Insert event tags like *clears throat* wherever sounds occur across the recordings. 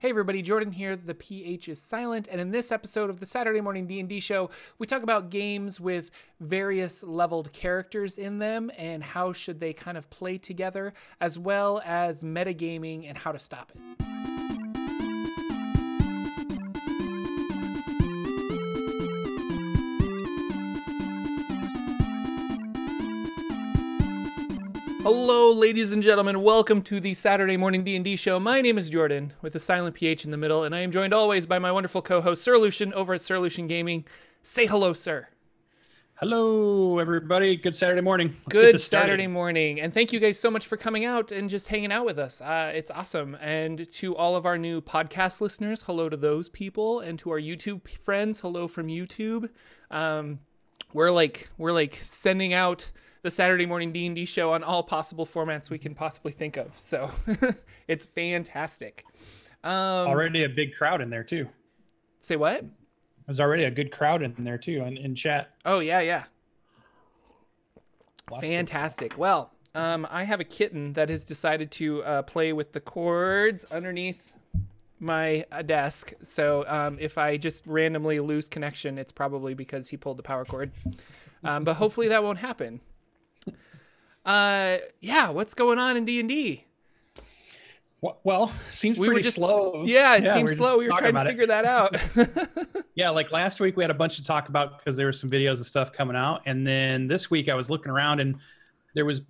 Hey everybody, Jordan here. The PH is silent, and in this episode of the Saturday Morning D&D show, we talk about games with various leveled characters in them and how should they kind of play together, as well as metagaming and how to stop it. Hello, ladies and gentlemen. Welcome to the Saturday Morning D&D show. My name is Jordan, with a silent PH in the middle, and I am joined always by my wonderful co-host Sir Lucian over at Sir Lucian Gaming. Say hello, sir. Hello, everybody. Good Saturday morning. Let's Good. Saturday morning, and thank you guys so much for coming out and just hanging out with us. Uh, it's awesome. And to all of our new podcast listeners, hello to those people, and to our YouTube friends, hello from YouTube. Um, we're like we're like sending out the Saturday morning D and D show on all possible formats we can possibly think of. So *laughs* it's fantastic. Um, Already a big crowd in there too. say what? There's already a good crowd in there too, in, in chat. Oh yeah, yeah. Lots Fantastic. Well, um, I have a kitten that has decided to uh, play with the cords underneath my uh, desk. So um, if I just randomly lose connection, it's probably because he pulled the power cord. Um, but hopefully that won't happen. Uh, yeah. What's going on in D and D? Well, seems We pretty were just slow. Yeah, it we're seems just slow. We were trying to about it. figure that out. *laughs* *laughs* Yeah, like last week we had a bunch to talk about because there were some videos and stuff coming out, and then this week I was looking around and there was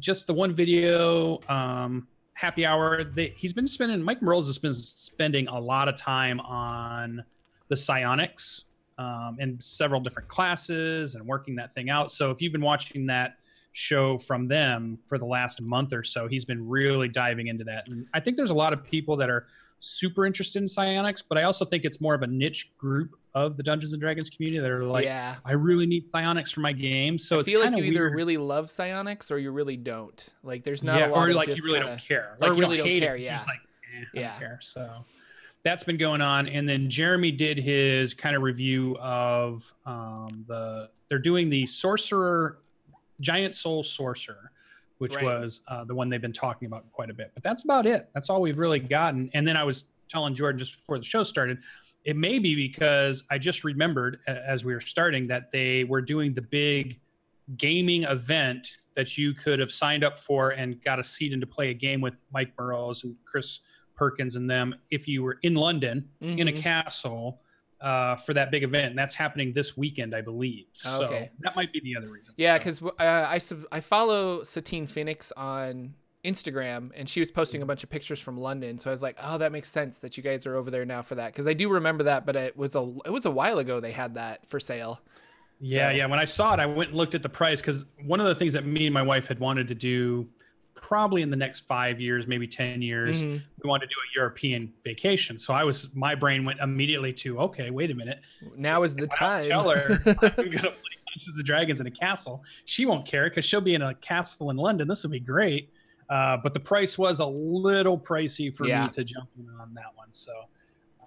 just the one video. Um, happy hour. They, he's been spending. Mike Mearls has been spending a lot of time on the psionics um, and several different classes and working that thing out. So if you've been watching that show from them for the last month or so, he's been really diving into that. And I think there's a lot of people that are super interested in psionics, but I also think it's more of a niche group of the Dungeons and Dragons community that are like, yeah. I really need psionics for my game. So I it's feel like you either really love psionics or you really don't. Like, there's not yeah, a lot or of like you really kinda- don't care, or like you really don't hate care, It. Yeah. like, eh, Yeah. don't care. So that's been going on, and then Jeremy did his kind of review of um, the they're doing the sorcerer, giant soul sorcerer, which Right. was uh, the one they've been talking about quite a bit. But that's about it. That's all we've really gotten. And then I was telling Jordan just before the show started. It may be because I just remembered as we were starting that they were doing the big gaming event that you could have signed up for and got a seat in to play a game with Mike Burrows and Chris Perkins and them if you were in London in a Mhm. castle uh, for that big event. And that's happening this weekend, I believe. So Okay. that might be the other reason. Yeah, So- because uh, I sub- I follow Satine Phoenix on Instagram, and she was posting a bunch of pictures from London. So I was like, oh, that makes sense that you guys are over there now for that. Because I do remember that, but it was a it was a while ago they had that for sale. Yeah, So- yeah. When I saw it, I went and looked at the price because one of the things that me and my wife had wanted to do, probably in the next five years, maybe ten years, Mhm. we want to do a European vacation. So I was, my brain went immediately to, okay, wait a minute. Now is the time. Tell her *laughs* I'm gonna play Dungeons and Dragons in a castle. She won't care because she'll be in a castle in London. This will be great. Uh, but the price was a little pricey for Yeah. me to jump in on that one. So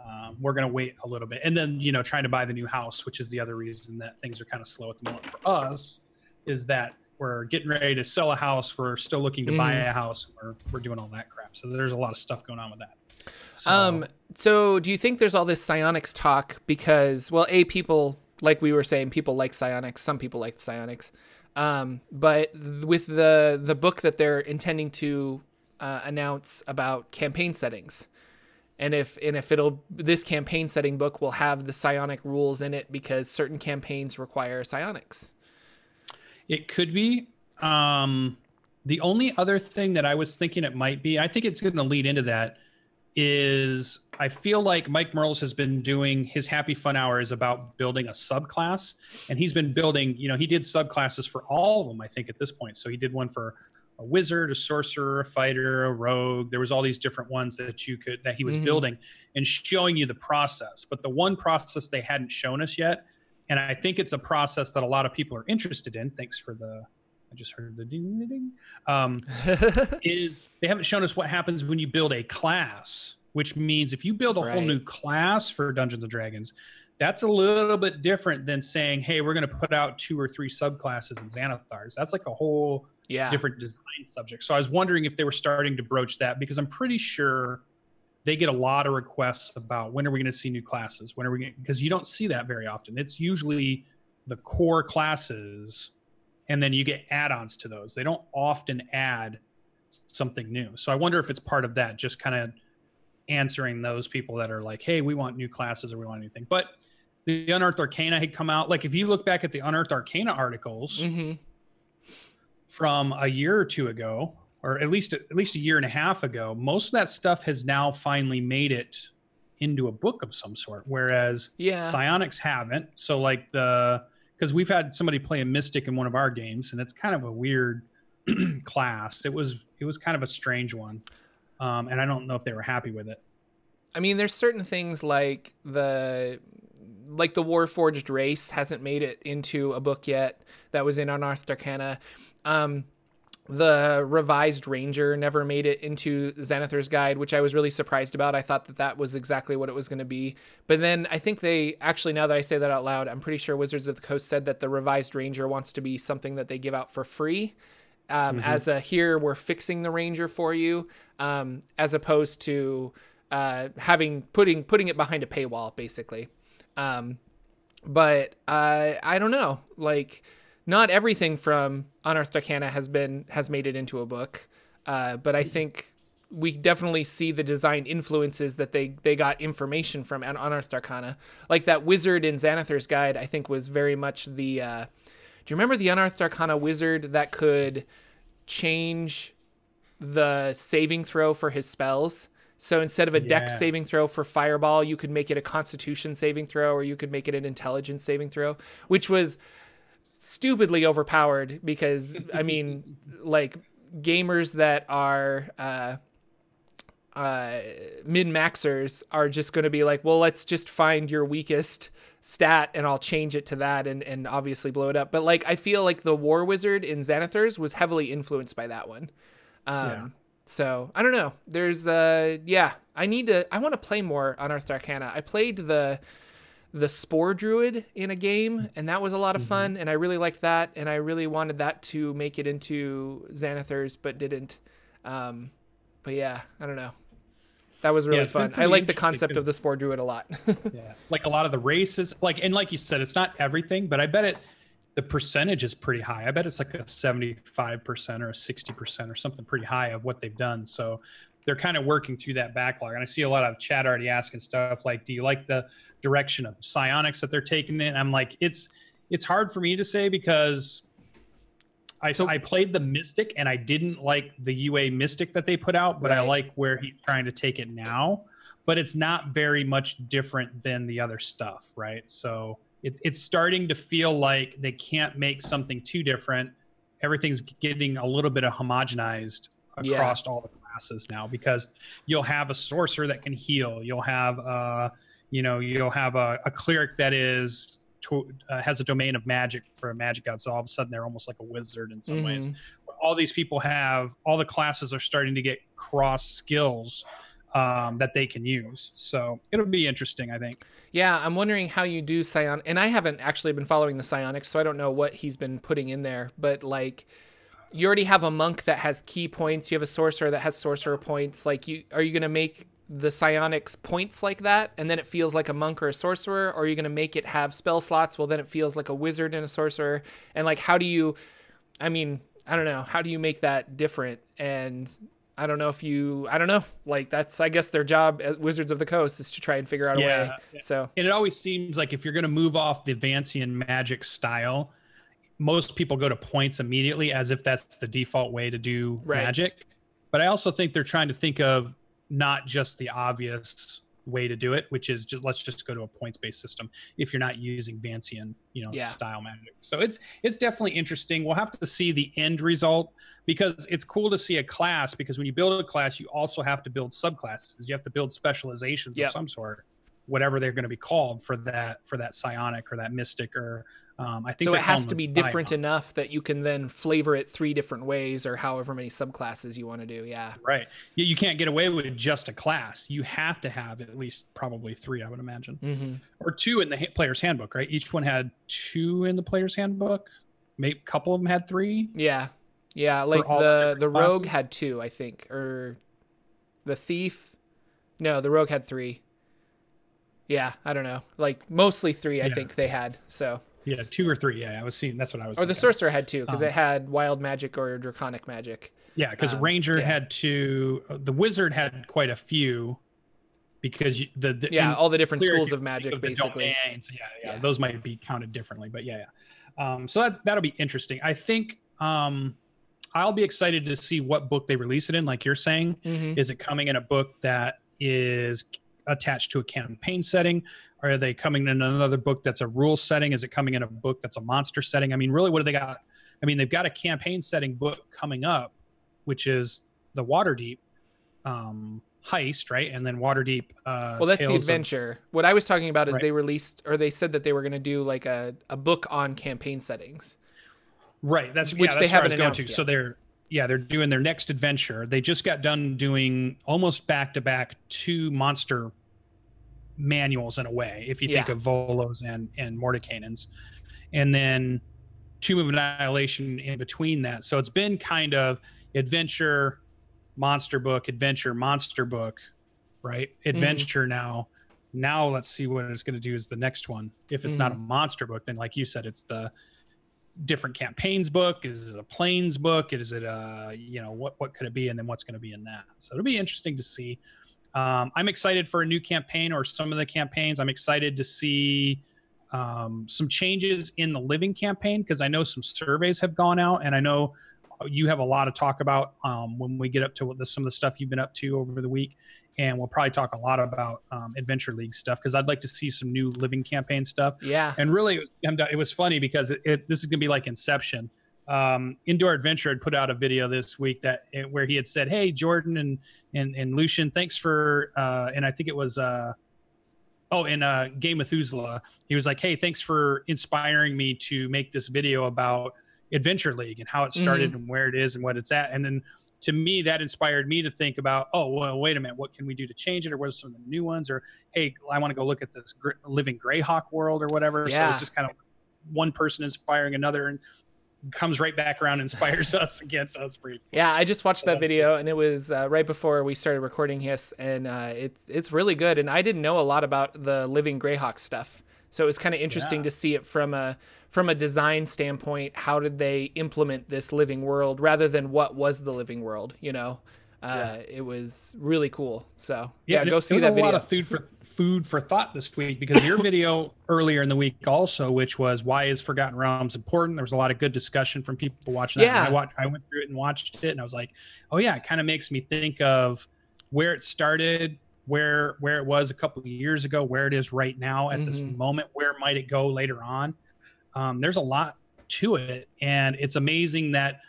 um, we're gonna wait a little bit, and then you know trying to buy the new house, which is the other reason that things are kind of slow at the moment for us, is that we're getting ready to sell a house. We're still looking to buy Mm. a house. We're we're doing all that crap. So there's a lot of stuff going on with that. So, Um, so do you think there's all this psionics talk because, well, a people like we were saying, people like psionics. Some people like psionics, um, but th- with the the book that they're intending to uh, announce about campaign settings, and if and if it'll this campaign setting book will have the psionic rules in it because certain campaigns require psionics. It could be. Um, the only other thing that I was thinking it might be, I think it's going to lead into that, is I feel like Mike Mearls has been doing his Happy Fun Hour is about building a subclass, and he's been building. You know, he did subclasses for all of them. I think at this point, so he did one for a wizard, a sorcerer, a fighter, a rogue. There was all these different ones that you could that he was Mhm. building and showing you the process. But the one process they hadn't shown us yet, and I think it's a process that a lot of people are interested in. Thanks for the. I just heard the ding ding. ding. Um, *laughs* is they haven't shown us what happens when you build a class, which means if you build a whole new class for Dungeons and Dragons, that's a little bit different than saying, "Hey, we're going to put out two or three subclasses in Xanathars." That's like a whole yeah. different design subject. So I was wondering if they were starting to broach that because I'm pretty sure they get a lot of requests about when are we going to see new classes? When are we going? because you don't see that very often. It's usually the core classes and then you get add-ons to those. They don't often add something new. So I wonder if it's part of that, just kind of answering those people that are like, hey, we want new classes or we want anything. But the Unearthed Arcana had come out. Like if you look back at the Unearthed Arcana articles Mm-hmm. from a year or two ago, or at least at least a year and a half ago, most of that stuff has now finally made it into a book of some sort. Whereas Yeah. psionics haven't. So like the because we've had somebody play a mystic in one of our games, and it's kind of a weird *clears throat* class. It was it was kind of a strange one, um, and I don't know if they were happy with it. I mean, there's certain things like the like the Warforged race hasn't made it into a book yet. That was in Unearthed Arcana. Um, the revised Ranger never made it into Xanathar's Guide, which I was really surprised about. I thought that that was exactly what it was going to be. But then I think they actually, now that I say that out loud, I'm pretty sure Wizards of the Coast said that the revised Ranger wants to be something that they give out for free. Um, As a here, we're fixing the Ranger for you, um, as opposed to uh, having putting putting it behind a paywall, basically. Um, but uh, I don't know. Like, not everything from Unearthed Arcana has been has made it into a book, uh, but I think we definitely see the design influences that they they got information from Unearthed Arcana. Like that wizard in Xanathar's Guide, I think was very much the. Uh, do you remember the Unearthed Arcana wizard that could change the saving throw for his spells? So instead of a dex saving throw for fireball, you could make it a constitution saving throw or you could make it an intelligence saving throw, which was stupidly overpowered because I *laughs* mean, like gamers that are uh, uh, min maxers are just going to be like, well, let's just find your weakest stat and I'll change it to that and, and obviously blow it up. But like, I feel like the War Wizard in Xanathar's was heavily influenced by that one. Um, Yeah. So I don't know. There's uh yeah. I need to. I want to play more on Unearthed Arcana. I played the the Spore Druid in a game, and that was a lot of fun, and I really liked that, and I really wanted that to make it into Xanathar's, but didn't. Um, but yeah, I don't know. That was really Yeah, fun. I like the concept of the Spore Druid a lot. *laughs* yeah like a lot of the races like and like you said it's not everything but i bet it the percentage is pretty high i bet it's like a 75% or a 60% or something pretty high of what they've done so they're kind of working through that backlog and i see a lot of chat already asking stuff like do you like the direction of psionics that they're taking in i'm like it's it's hard for me to say because I, So- I played the Mystic and I didn't like the UA Mystic that they put out, but I like where he's trying to take it now. But it's not very much different than the other stuff, right? So it, it's starting to feel like they can't make something too different. Everything's getting a little bit of homogenized Yeah. across all the classes now because you'll have a sorcerer that can heal. You'll have, uh, you know, you'll have a, a cleric that is to, uh, has a domain of magic for a magic god. So all of a sudden they're almost like a wizard in some ways. Mhm. All these people have all the classes are starting to get cross skills um, that they can use. So it'll be interesting, I think. Yeah, I'm wondering how you do psion, and I haven't actually been following the psionics, so I don't know what he's been putting in there. But like, you already have a monk that has ki points. You have a sorcerer that has sorcerer points. Like, you are you gonna make the psionics points like that, and then it feels like a monk or a sorcerer, or are you gonna make it have spell slots? Well, then it feels like a wizard and a sorcerer. And like, how do you? I mean, I don't know. How do you make that different? And I don't know if you. I don't know. Like, that's I guess their job as Wizards of the Coast is to try and figure out a way. Yeah. So. And it always seems like if you're going to move off the Vancian magic style, most people go to points immediately as if that's the default way to do Right. magic. But I also think they're trying to think of not just the obvious way to do it, which is just let's just go to a points based system if you're not using Vancian, you know, Yeah. style magic. So it's it's definitely interesting. We'll have to see the end result because it's cool to see a class because when you build a class, you also have to build subclasses. You have to build specializations Yep. of some sort, whatever they're going to be called for that for that psionic or that mystic or um, I think so it has to be different psion. enough that you can then flavor it three different ways or however many subclasses you want to do. Yeah. Right. You, you can't get away with just a class. You have to have at least probably three, I would imagine, hmm or two in the ha- player's handbook. Right. Each one had two in the player's handbook. Maybe a couple of them had three. Yeah. Yeah. Like the the the rogue had two, I think, or the thief. No, the rogue had three. Yeah, I don't know. Like mostly three, I Yeah. think they had. So, Yeah, two or three. Yeah, I was seeing. That's what I was. or the sorcerer had two because Um, it had wild magic or draconic magic. Yeah, because um, Ranger yeah. had two. The Wizard had quite a few, because you, the, the Yeah, all the different schools of magic, of basically. domains, Yeah, yeah, Yeah. those might be counted differently, but yeah, yeah. Um, so that that'll be interesting. I think um, I'll be excited to see what book they release it in. Like you're saying, hmm is it coming in a book that is attached to a campaign setting? Are they coming in another book that's a rule setting? Is it coming in a book that's a monster setting? I mean, really, what do they got? I mean, they've got a campaign setting book coming up, which is the Waterdeep um, heist, right? And then Waterdeep. Uh, Well, that's the Tales of- adventure. What I was talking about is Right. they released or they said that they were going to do like a, a book on campaign settings. right? That's which yeah, they that's haven't announced to. yet. So they're yeah, they're doing their next adventure. They just got done doing almost back to back two monster manuals in a way, if you think of Volos and and Mordenkainens, and then Tomb of Annihilation in between that. So it's been kind of adventure, monster book, adventure, monster book, right? Mm-hmm. Adventure now. Now let's see what it's going to do is the next one. If it's not a mm. monster book, then like you said, it's the different campaigns book. Is it a planes book? Is it a you know what what could it be? And then what's going to be in that? So it'll be interesting to see. Um, I'm excited for a new campaign or some of the campaigns. I'm excited to see um, some changes in the living campaign because I know some surveys have gone out, and I know you have a lot of talk about um, when we get up to what the, some of the stuff you've been up to over the week. And we'll probably talk a lot about um, Adventure League stuff because I'd like to see some new living campaign stuff. Yeah. And really, it was funny because it, it, this is going to be like Inception. Um, Indoor Adventure had put out a video this week that where he had said, "Hey, Jordan and and, and Lucian, thanks for," uh, and I think it was, uh, oh, in uh, Game Methuselah, he was like, "Hey, thanks for inspiring me to make this video about Adventure League and how it started and where it is and what it's at." And then to me, that inspired me to think about, oh, well, wait a minute, what can we do to change it, or what are some of the new ones, or hey, I want to go look at this gr- living Greyhawk world or whatever. So it's just kind of one person inspiring another. And comes right back around inspires *laughs* us again. So it's pretty. Yeah, I just watched that video and it was uh, right before we started recording Hiss, and uh, it's it's really good. And I didn't know a lot about the living Greyhawk stuff, so it was kind of interesting Yeah. to see it from a from a design standpoint. How did they implement this living world rather than what was the living world? You know, uh, it was really cool. So yeah, and go see that a video. lot of food for food for thought this week because your *laughs* video earlier in the week also, which was why is Forgotten Realms important? There was a lot of good discussion from people watching that. Yeah. I watched, I went through it and watched it, and I was like, oh yeah, it kind of makes me think of where it started, where where it was a couple of years ago, where it is right now at this Mhm. moment, where might it go later on? Um, there's a lot to it, and it's amazing that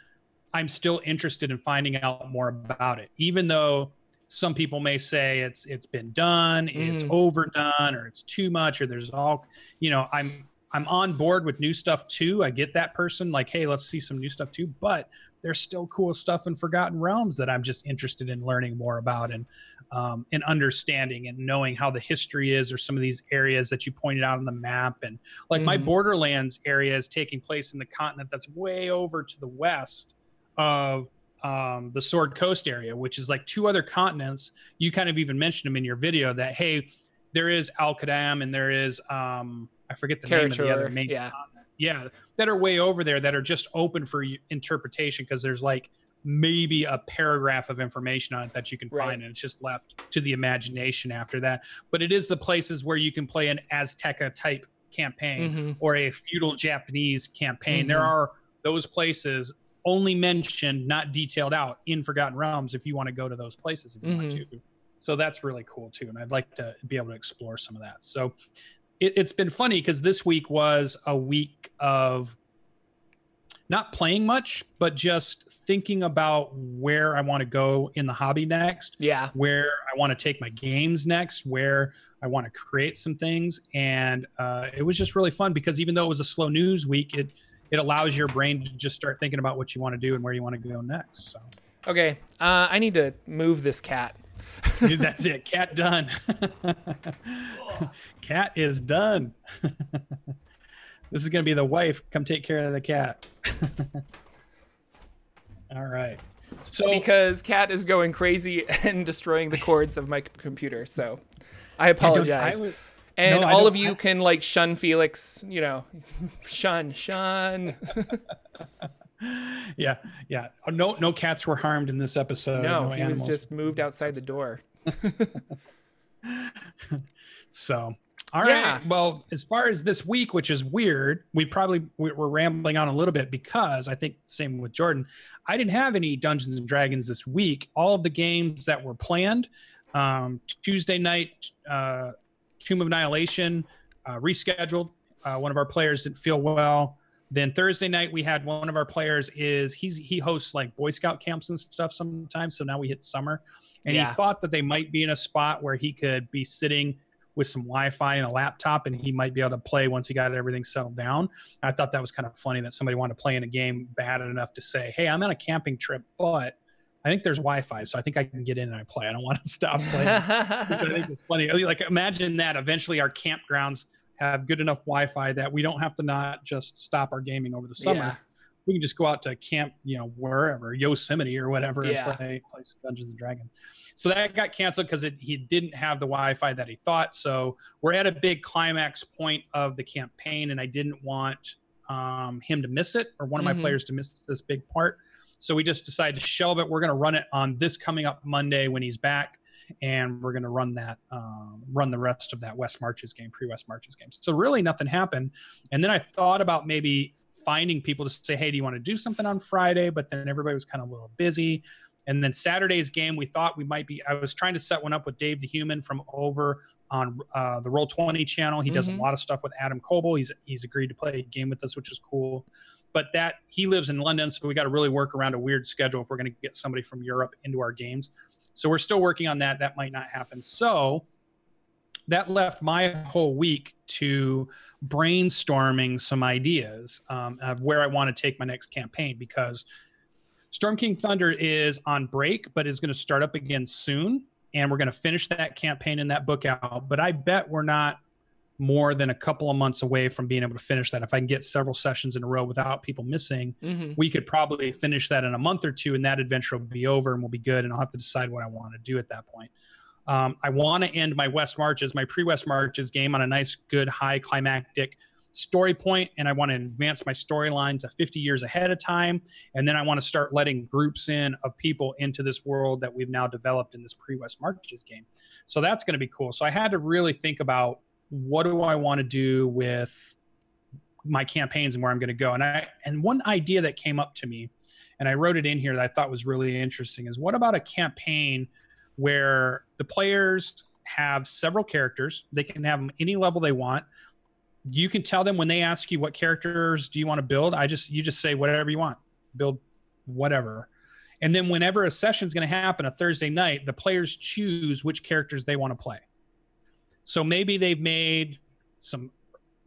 I'm still interested in finding out more about it, even though some people may say it's it's been done, it's Mhm. overdone, or it's too much, or there's all you know. I'm I'm on board with new stuff too. I get that person like, hey, let's see some new stuff too. But there's still cool stuff in Forgotten Realms that I'm just interested in learning more about and um, and understanding and knowing how the history is, or some of these areas that you pointed out on the map. And like my Mhm. Borderlands area is taking place in the continent that's way over to the west of um, the Sword Coast area, which is like two other continents. You kind of even mentioned them in your video that hey, there is Al-Qadim and there is um, I forget the name of the other main yeah. continent. Yeah, that are way over there that are just open for interpretation because there's like maybe a paragraph of information on it that you can Right. find and it's just left to the imagination after that. But it is the places where you can play an Azteca type campaign Mhm. or a feudal Japanese campaign. There Mhm. are those places only mentioned, not detailed out in Forgotten Realms if you want to go to those places if you want Mhm. to. So that's really cool too. And I'd like to be able to explore some of that. So it, it's been funny because this week was a week of not playing much, but just thinking about where I want to go in the hobby next Yeah. where I want to take my games next, where I want to create some things, and uh, it was just really fun because even though it was a slow news week, it it allows your brain to just start thinking about what you want to do and where you want to go next. So, Okay. Uh, I need to move this cat. dude, *laughs* that's it. Cat done. *laughs* cat is done. *laughs* this is gonna be the wife. Come take care of the cat. All right. so, because cat is going crazy and destroying the cords of my computer. So I apologize. I was, and no, all of you I, can like shun Felix, you know, *laughs* shun, shun. *laughs* yeah, yeah. No, no cats were harmed in this episode. No, no he was just moved outside the door. *laughs* so, all right. Yeah. Well, as far as this week, which is weird, we probably we're rambling on a little bit because I think same with Jordan. I didn't have any Dungeons and Dragons this week. All of the games that were planned, um, Tuesday night, uh, Tomb of Annihilation, uh, rescheduled. Uh, one of our players didn't feel well. Then Thursday night we had one of our players is he's he hosts like Boy Scout camps and stuff sometimes. So now we hit summer, and yeah. he thought that they might be in a spot where he could be sitting with some Wi-Fi and a laptop, and he might be able to play once he got everything settled down. I thought that was kind of funny that somebody wanted to play in a game bad enough to say, "Hey, I'm on a camping trip, but." I think there's Wi-Fi, so I think I can get in and I play. I don't want to *laughs* stop playing. I think it's funny. Like imagine that eventually our campgrounds have good enough Wi-Fi that we don't have to not just stop our gaming over the summer. Yeah. We can just go out to camp, you know, wherever Yosemite or whatever, yeah. and play, play some Dungeons and Dragons. So that got canceled because he didn't have the Wi-Fi that he thought. So we're at a big climax point of the campaign, and I didn't want um, him to miss it or one of my mm-hmm. players to miss this big part. So we just decided to shelve it. We're going to run it on this coming up Monday when he's back and we're going to run that um, run the rest of that West Marches game, pre West Marches game. So really nothing happened. And then I thought about maybe finding people to say, hey, do you want to do something on Friday? But then everybody was kind of a little busy. And then Saturday's game, we thought we might be. I was trying to set one up with Dave the Human from over on uh, the Roll Twenty channel. He mm-hmm. does a mm-hmm. lot of stuff with Adam Koebel. He's he's agreed to play a game with us, which is cool. But that he lives in London, so we got to really work around a weird schedule if we're going to get somebody from Europe into our games. So we're still working on that. That might not happen. So that left my whole week to brainstorming some ideas um, of where I want to take my next campaign because Storm King Thunder is on break, but is going to start up again soon. And we're going to finish that campaign and that book out. But I bet we're not more than a couple of months away from being able to finish that. If I can get several sessions in a row without people missing, mm-hmm. we could probably finish that in a month or two, and that adventure will be over and we'll be good. And I'll have to decide what I want to do at that point. Um, I want to end my West Marches, my pre West Marches game on a nice, good, high climactic story point, and I want to advance my storyline to 50 years ahead of time. And then I want to start letting groups in of people into this world that we've now developed in this pre West Marches game. So that's going to be cool. So I had to really think about what do I want to do with my campaigns and where I'm going to go. And I and one idea that came up to me, and I wrote it in here that I thought was really interesting is what about a campaign where the players have several characters? They can have them any level they want. You can tell them when they ask you what characters do you want to build. I just you just say whatever you want, build whatever. And then whenever a session is going to happen, a Thursday night, the players choose which characters they want to play. So maybe they've made some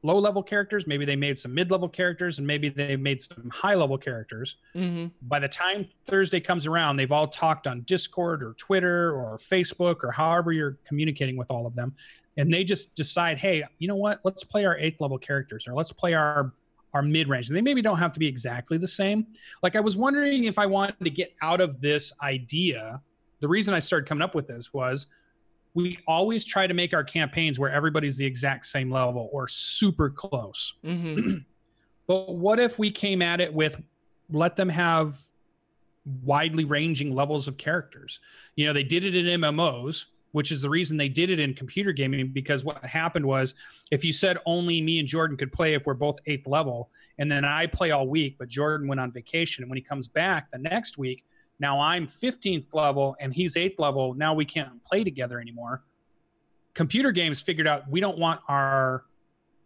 low level characters, maybe they made some mid level characters, and maybe they made some high level characters. Mm-hmm. By the time Thursday comes around, they've all talked on Discord or Twitter or Facebook or however you're communicating with all of them. And they just decide, hey, you know what? Let's play our eighth level characters or let's play our our mid range. They maybe don't have to be exactly the same. Like I was wondering if I wanted to get out of this idea. The reason I started coming up with this was we always try to make our campaigns where everybody's the exact same level or super close. *clears throat* Mm-hmm. but what if we came at it with let them have widely ranging levels of characters? You know, they did it in MMOs, which is the reason they did it in computer gaming because what happened was if you said only me and Jordan could play if we're both eighth level, and then I play all week, but Jordan went on vacation, and when he comes back the next week, now I'm 15th level and he's 8th level. Now we can't play together anymore. Computer games figured out we don't want our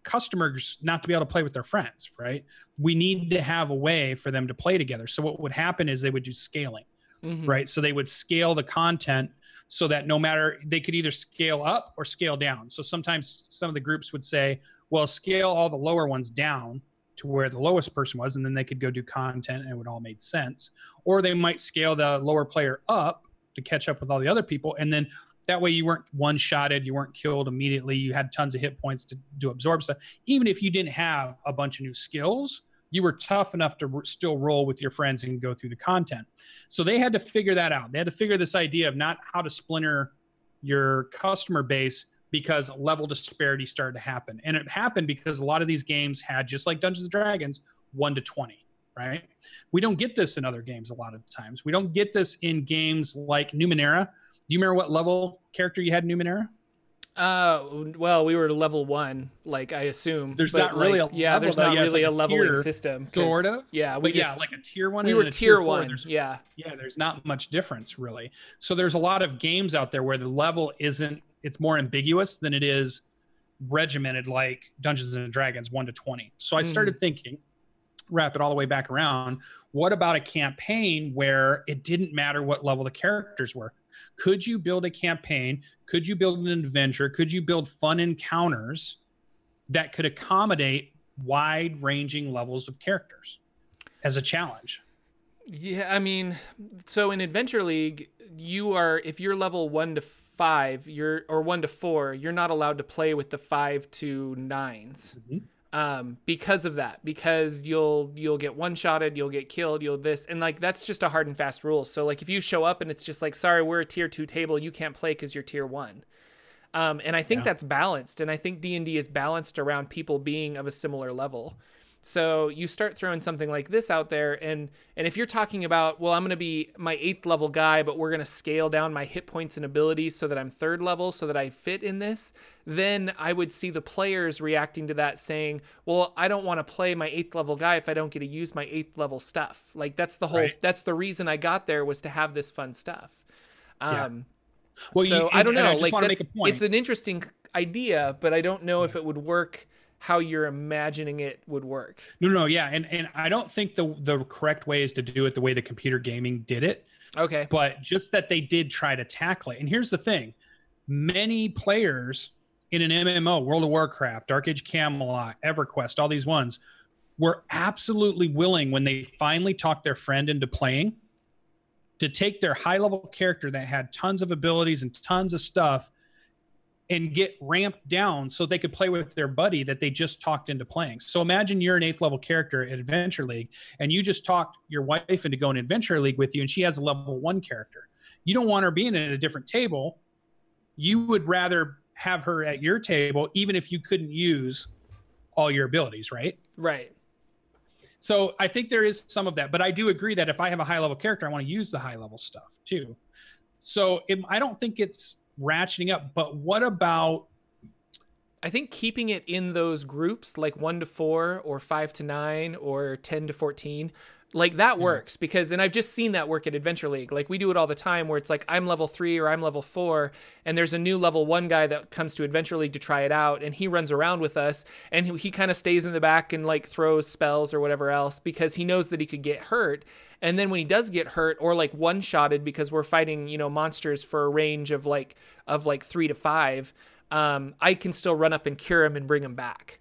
customers not to be able to play with their friends, right? We need to have a way for them to play together. So what would happen is they would do scaling, mm-hmm. right? So they would scale the content so that no matter they could either scale up or scale down. So sometimes some of the groups would say, well, scale all the lower ones down to where the lowest person was, and then they could go do content and it would all made sense. Or they might scale the lower player up to catch up with all the other people, and then that way you weren't one shotted, you weren't killed immediately, you had tons of hit points to, to absorb stuff. Even if you didn't have a bunch of new skills, you were tough enough to still roll with your friends and go through the content. So they had to figure that out. They had to figure this idea of not how to splinter your customer base because level disparity started to happen. And it happened because a lot of these games had, just like Dungeons and Dragons, 1 to 20 right? We don't get this in other games a lot of times. We don't get this in games like Numenera. Do you remember what level character you had in Numenera? Uh, well, we were level one, like I assume. There's but, not really like, a yeah. There's though. not really like a leveling tier, system. 'cause- Sorta. Yeah, we But just yeah, like a tier one. we were tier four. one. Yeah, yeah, there's not much difference really. So there's a lot of games out there where the level isn't. It's more ambiguous than it is regimented, like Dungeons and Dragons one to twenty. So I Mhm. started thinking, wrap it all the way back around. What about a campaign where it didn't matter what level the characters were? Could you build a campaign? Could you build an adventure? Could you build fun encounters that could accommodate wide ranging levels of characters as a challenge? yeah. I mean, so in Adventure League, you are if you're level one to five, you're or one to four, you're not allowed to play with the five to 9s Mhm. um, because of that. Because you'll you'll get one shotted, you'll get killed, you'll this, and like that's just a hard and fast rule. So like if you show up and it's just like, sorry, we're a tier two table, you can't play because you're tier one. Um, and I think Yeah. that's balanced, and I think D and D is balanced around people being of a similar level. So you start throwing something like this out there, and and if you're talking about, well, I'm going to be my eighth level guy, but we're going to scale down my hit points and abilities so that I'm third level, so that I fit in this, then I would see the players reacting to that, saying, well, I don't want to play my eighth level guy if I don't get to use my eighth level stuff. Like that's the whole, Right. that's the reason I got there was to have this fun stuff. Yeah. Um, Well, so you- I don't and- and I know. like that's, make a point. it's an interesting idea, but I don't know if it would work how you're imagining it would work. No, no, yeah, and and I don't think the the correct way is to do it the way the computer gaming did it, Okay. but just that they did try to tackle it. And here's the thing: many players in an MMO, World of Warcraft, Dark Age Camelot, EverQuest, all these ones, were absolutely willing when they finally talked their friend into playing to take their high level character that had tons of abilities and tons of stuff and get ramped down so they could play with their buddy that they just talked into playing. So imagine you're an eighth level character at Adventure League and you just talked your wife into going Adventure League with you and she has a level one character. You don't want her being at a different table. You would rather have her at your table, even if you couldn't use all your abilities, right? Right. So I think there is some of that, but I do agree that if I have a high level character, I want to use the high level stuff too. So it, I don't think it's ratcheting up, but what about I think keeping it in those groups, like one to four or five to nine or 10 to 14, like that works because, and I've just seen that work at Adventure League. Like we do it all the time where it's like I'm level three or I'm level four, and there's a new level one guy that comes to Adventure League to try it out, and he runs around with us, and he, he kind of stays in the back and like throws spells or whatever else because he knows that he could get hurt. And then when he does get hurt or like one shotted because we're fighting, you know, monsters for a range of like of like three to five, um, I can still run up and cure him and bring him back.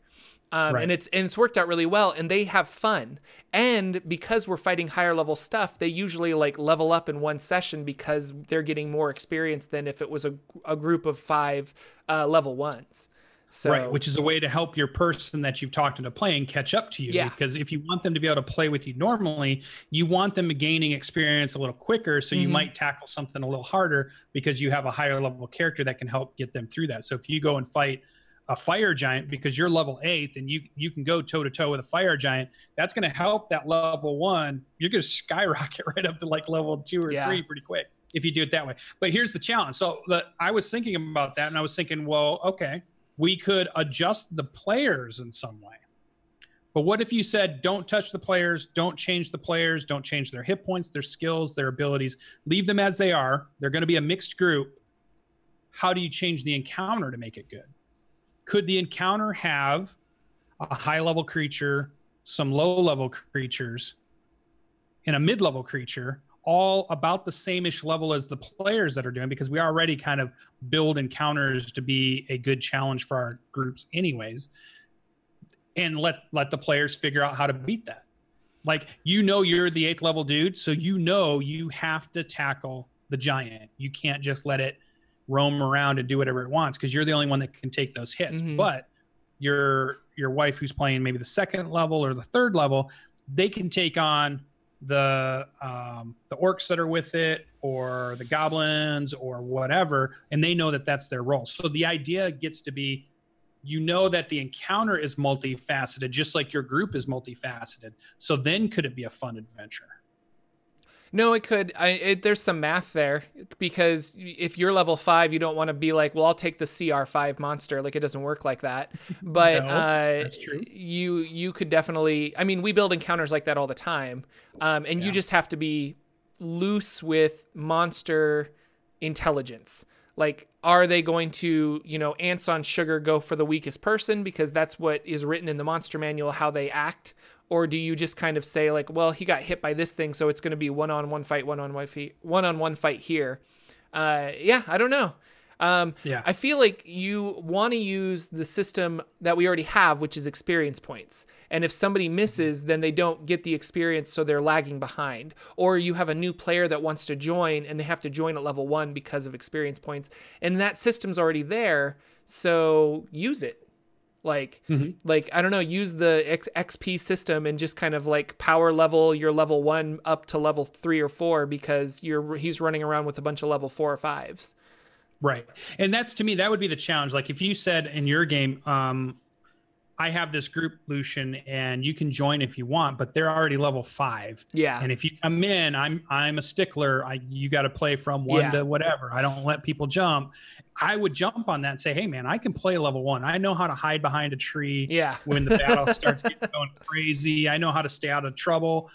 Um, Right. and it's and it's worked out really well, and they have fun. And because we're fighting higher level stuff, they usually like level up in one session because they're getting more experience than if it was a, a group of five uh, level ones. So right, which is a way to help your person that you've talked into playing catch up to you. Yeah. Because if you want them to be able to play with you normally, you want them gaining experience a little quicker. So you Mhm. might tackle something a little harder because you have a higher level character that can help get them through that. So if you go and fight a fire giant because you're level eight and you you can go toe to toe with a fire giant, that's going to help that level one. You're going to skyrocket *laughs* right up to like level two or Yeah. three pretty quick if you do it that way. But here's the challenge. So the, I was thinking about that and I was thinking, well, okay, we could adjust the players in some way. But what if you said, don't touch the players, don't change the players, don't change their hit points, their skills, their abilities, leave them as they are. They're going to be a mixed group. How do you change the encounter to make it good? Could the encounter have a high level creature, some low level creatures, and a mid level creature, all about the same ish level as the players that are doing? Because we already kind of build encounters to be a good challenge for our groups, anyways. And let let the players figure out how to beat that. Like you know you're the eighth level dude, so you know you have to tackle the giant. You can't just let it roam around and do whatever it wants because you're the only one that can take those hits. Mhm. But your your wife who's playing maybe the second level or the third level, they can take on the um, the orcs that are with it or the goblins or whatever and they know that that's their role so the idea gets to be you know that the encounter is multifaceted just like your group is multifaceted so then could it be a fun adventure no, it could. I, it, there's some math there because if you're level five, you don't want to be like, well, I'll take the CR five monster. Like it doesn't work like that. *laughs* But no, uh, you you could definitely. I mean, we build encounters like that all the time, um, and yeah. you just have to be loose with monster intelligence. Like, are they going to, you know, ants on sugar go for the weakest person because that's what is written in the monster manual how they act? Or do you just kind of say like, well, he got hit by this thing, so it's going to be one-on-one fight, one-on-one fight, one-on-one fight here? Uh, yeah, I don't know. Um, yeah. I feel like you want to use the system that we already have, which is experience points. And if somebody misses, then they don't get the experience, so they're lagging behind. Or you have a new player that wants to join and they have to join at level one because of experience points. And that system's already there, so use it like mm-hmm. like i don't know use the X- xp system and just kind of like power level your level one up to level three or four because you're he's running around with a bunch of level four or fives. Right. And that's to me that would be the challenge. Like if you said in your game um I have this group, Lucian, and you can join if you want, but they're already level five. Yeah. And if you come in, I'm I'm a stickler. I you got to play from one yeah. to whatever. I don't let people jump. I would jump on that and say, hey man, I can play level one. I know how to hide behind a tree. Yeah. When the battle *laughs* starts getting going crazy, I know how to stay out of trouble.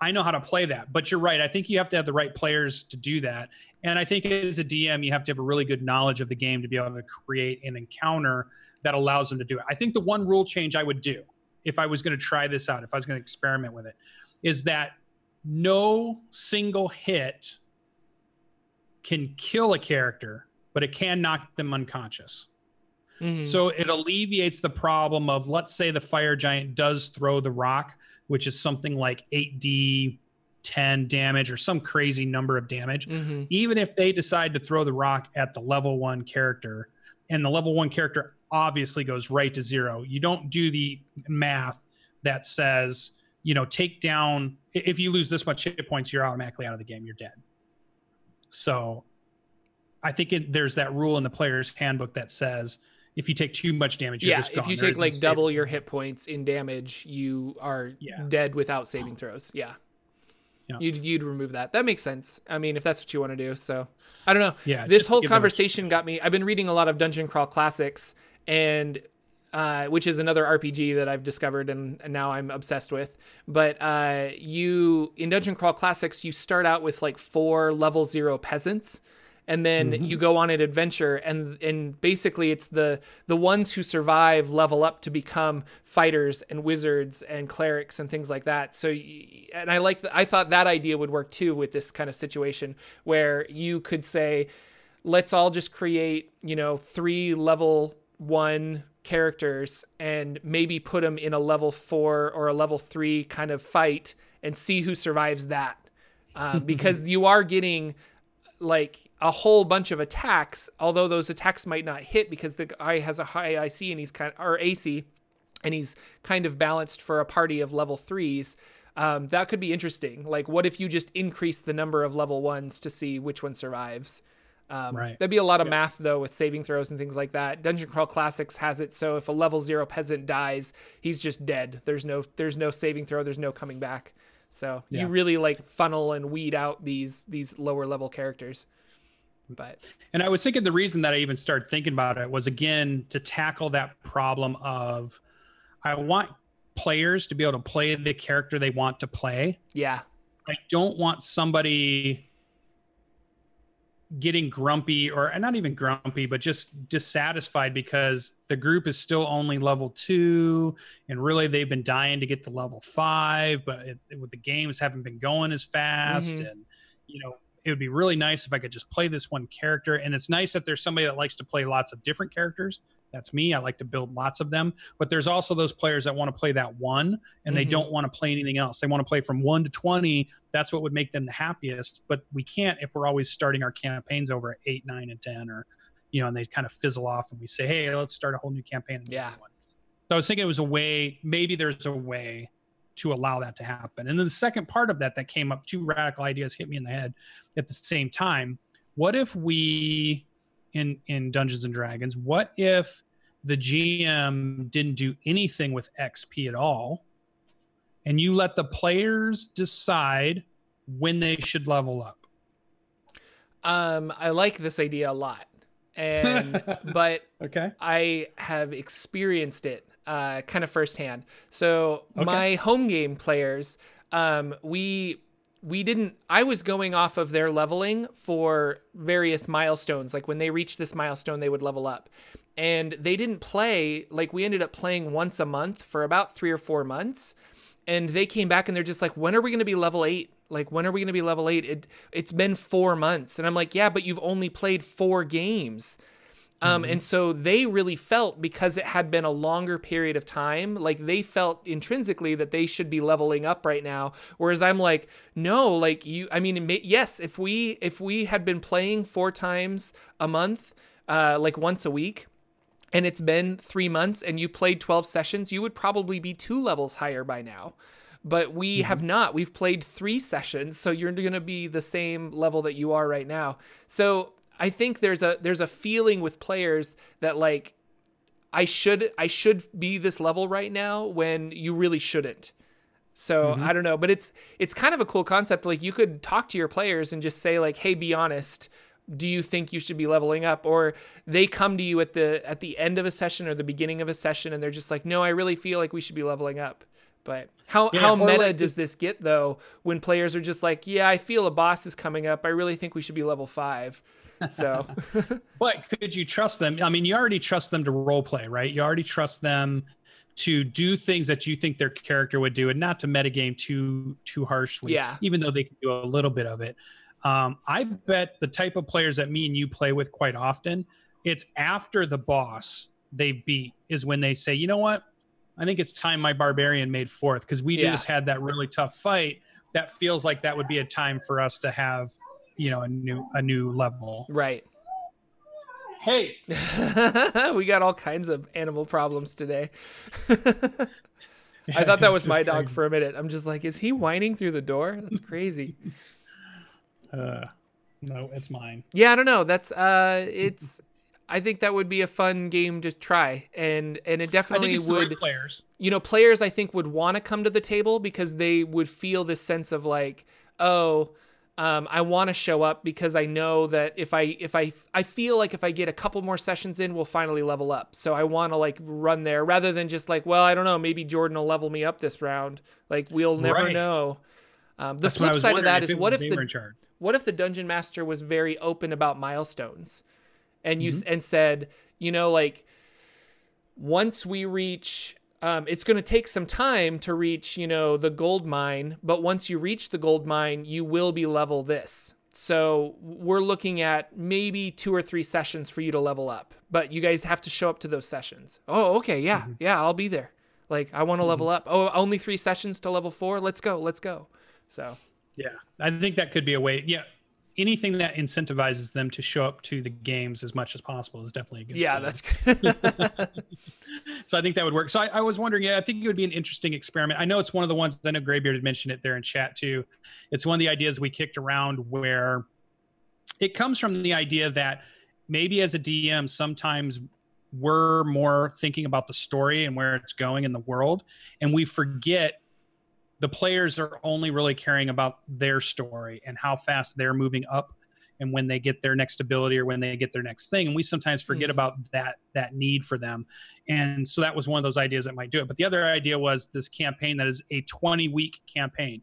I know how to play that. But you're right. I think you have to have the right players to do that. And I think as a DM, you have to have a really good knowledge of the game to be able to create an encounter that allows them to do it. I think the one rule change I would do if I was going to try this out, if I was going to experiment with it, is that no single hit can kill a character, but it can knock them unconscious. Mm-hmm. So it alleviates the problem of, let's say, the fire giant does throw the rock, which is something like 8d 10 damage or some crazy number of damage. Mm-hmm. Even if they decide to throw the rock at the level one character, and the level one character obviously goes right to zero. You don't do the math that says, you know, take down if you lose this much hit points, you're automatically out of the game. You're dead. So I think it, there's that rule in the player's handbook that says if you take too much damage, yeah, if you take like double your hit points in damage, you are yeah. dead without saving throws. Yeah. Yeah. You'd, you'd remove that. That makes sense. I mean, if that's what you want to do. So I don't know. Yeah. This whole conversation got me. I've been reading a lot of Dungeon Crawl classics, and uh, which is another RPG that I've discovered and, and now I'm obsessed with. But uh, you in Dungeon Crawl Classics, you start out with like four level zero peasants, and then mm-hmm. you go on an adventure, and and basically it's the the ones who survive level up to become fighters and wizards and clerics and things like that. So, and I like I thought that idea would work too with this kind of situation where you could say. Let's all just create, you know, three level one characters and maybe put them in a level four or a level three kind of fight and see who survives that. Uh, *laughs* because you are getting like a whole bunch of attacks, although those attacks might not hit because the guy has a high IC and he's kind of, or AC and he's kind of balanced for a party of level threes. Um, that could be interesting. Like, what if you just increase the number of level ones to see which one survives? Um, right. There'd be a lot of yeah. math though with saving throws and things like that. Dungeon Crawl Classics has it so if a level zero peasant dies, he's just dead. There's no there's no saving throw. There's no coming back. So yeah. you really like funnel and weed out these these lower level characters. But and I was thinking the reason that I even started thinking about it was again to tackle that problem of I want players to be able to play the character they want to play. Yeah. I don't want somebody getting grumpy or not even grumpy but just dissatisfied because the group is still only level two and really they've been dying to get to level five but it, with the games haven't been going as fast mm-hmm. and you know it would be really nice if i could just play this one character and it's nice that there's somebody that likes to play lots of different characters that's me. I like to build lots of them. But there's also those players that want to play that one and mm-hmm. they don't want to play anything else. They want to play from one to 20. That's what would make them the happiest. But we can't if we're always starting our campaigns over at eight, nine, and 10, or, you know, and they kind of fizzle off and we say, hey, let's start a whole new campaign. Yeah. So I was thinking it was a way, maybe there's a way to allow that to happen. And then the second part of that that came up, two radical ideas hit me in the head at the same time. What if we in in Dungeons and Dragons, what if the GM didn't do anything with XP at all? And you let the players decide when they should level up. Um, I like this idea a lot. And *laughs* but okay. I have experienced it uh, kind of firsthand. So Okay. my home game players, um, we we didn't. I was going off of their leveling for various milestones. Like when they reached this milestone, they would level up, and they didn't play. Like we ended up playing once a month for about three or four months, and they came back and they're just like, "When are we going to be level eight? Like when are we going to be level eight? It it's been four months." And I'm like, "Yeah, but you've only played four games." Um, and so they really felt because it had been a longer period of time, like they felt intrinsically that they should be leveling up right now. Whereas I'm like, no, like you, I mean, may, yes, if we if we had been playing four times a month, uh, like once a week, and it's been three months, and you played 12 sessions, you would probably be two levels higher by now. But we have not. We've played three sessions, so you're going to be the same level that you are right now. So I think there's a there's a feeling with players that like I should I should be this level right now when you really shouldn't. So mm-hmm. I don't know, but it's it's kind of a cool concept. Like you could talk to your players and just say like, "Hey, be honest. Do you think you should be leveling up?" Or they come to you at the at the end of a session or the beginning of a session, and they're just like, "No, I really feel like we should be leveling up." But how Yeah, how meta like does this get though? When players are just like, "Yeah, I feel a boss is coming up. I really think we should be level five. So *laughs* But could you trust them? I mean, you already trust them to role play, right? You already trust them to do things that you think their character would do and not to metagame too too harshly. Yeah. Even though they can do a little bit of it. Um, I bet the type of players that me and you play with quite often, it's after the boss they beat is when they say, you know what? I think it's time my barbarian made fourth because we Yeah. just had that really tough fight. That feels like that would be a time for us to have, you know, a new a new level. right. Hey, *laughs* we got all kinds of animal problems today. *laughs* I thought that was my just dog for a minute. I'm just like, is he whining through the door? That's crazy. *laughs* Uh, no, it's mine. yeah, I don't know. That's uh it's I think that would be a fun game to try. And and it definitely think it's the would right players. you know, players I think would want to come to the table because they would feel this sense of like, oh, um, I want to show up because I know that if I if I I feel like if I get a couple more sessions in, we'll finally level up. So I want to like run there rather than just like, well, I don't know, maybe Jordan will level me up this round. Like we'll never Right. know. Um, the That's flip side of that is what if the what if the dungeon master was very open about milestones and you Mm-hmm. and said you know like once we reach um, it's going to take some time to reach you know the gold mine but once you reach the gold mine you will be level this. So we're looking at maybe two or three sessions for you to level up but you guys have to show up to those sessions. Oh okay yeah Mm-hmm. yeah i'll be there. Like i want to level up. Oh only three sessions to level four? Let's go let's go. So. Yeah, I think that could be a way. Yeah, anything that incentivizes them to show up to the games as much as possible is definitely a good. yeah thing. that's *laughs* good So I think that would work. So I, I was wondering. Yeah, I think it would be an interesting experiment. I know it's one of the ones. I know Graybeard had mentioned it there in chat too. It's one of the ideas we kicked around where it comes from the idea that maybe as a DM, sometimes we're more thinking about the story and where it's going in the world, and we forget the players are only really caring about their story and how fast they're moving up and when they get their next ability or when they get their next thing. And we sometimes forget Mhm. about that that need for them. And so that was one of those ideas that might do it. But the other idea was this campaign that is a 20 week campaign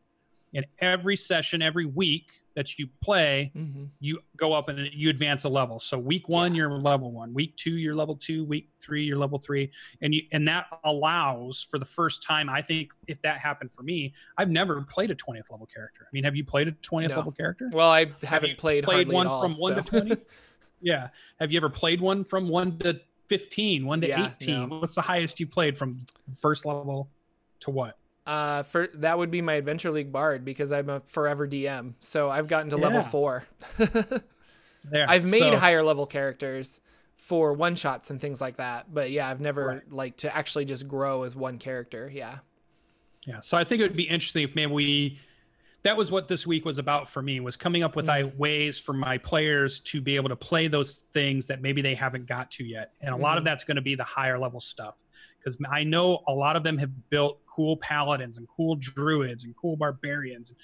and every session every week that you play hmm you go up and you advance a level. So week one, Yeah. you're level one. Week two, you're level two. Week three, you're level three. And you and that allows for the first time. I think if that happened for me, I've never played a 20th level character. I mean, have you played a 20th No. level character? Well, I haven't you played, played one at all, from one to 20? *laughs* Yeah. Have you ever played one from one to 15, one to Yeah, 18? no. What's the highest you played from first level to what? Uh, for that would be my Adventure League Bard because I'm a forever DM. So I've gotten to level four. *laughs* There. I've made So- higher level characters, for one shots and things like that. But yeah, I've never Right. like to actually just grow as one character. Yeah. Yeah. So I think it would be interesting if maybe we that was what this week was about for me was coming up with Mhm. Ways for my players to be able to play those things that maybe they haven't got to yet. And a lot Mhm. of that's going to be the higher level stuff because I know a lot of them have built cool paladins and cool druids and cool barbarians and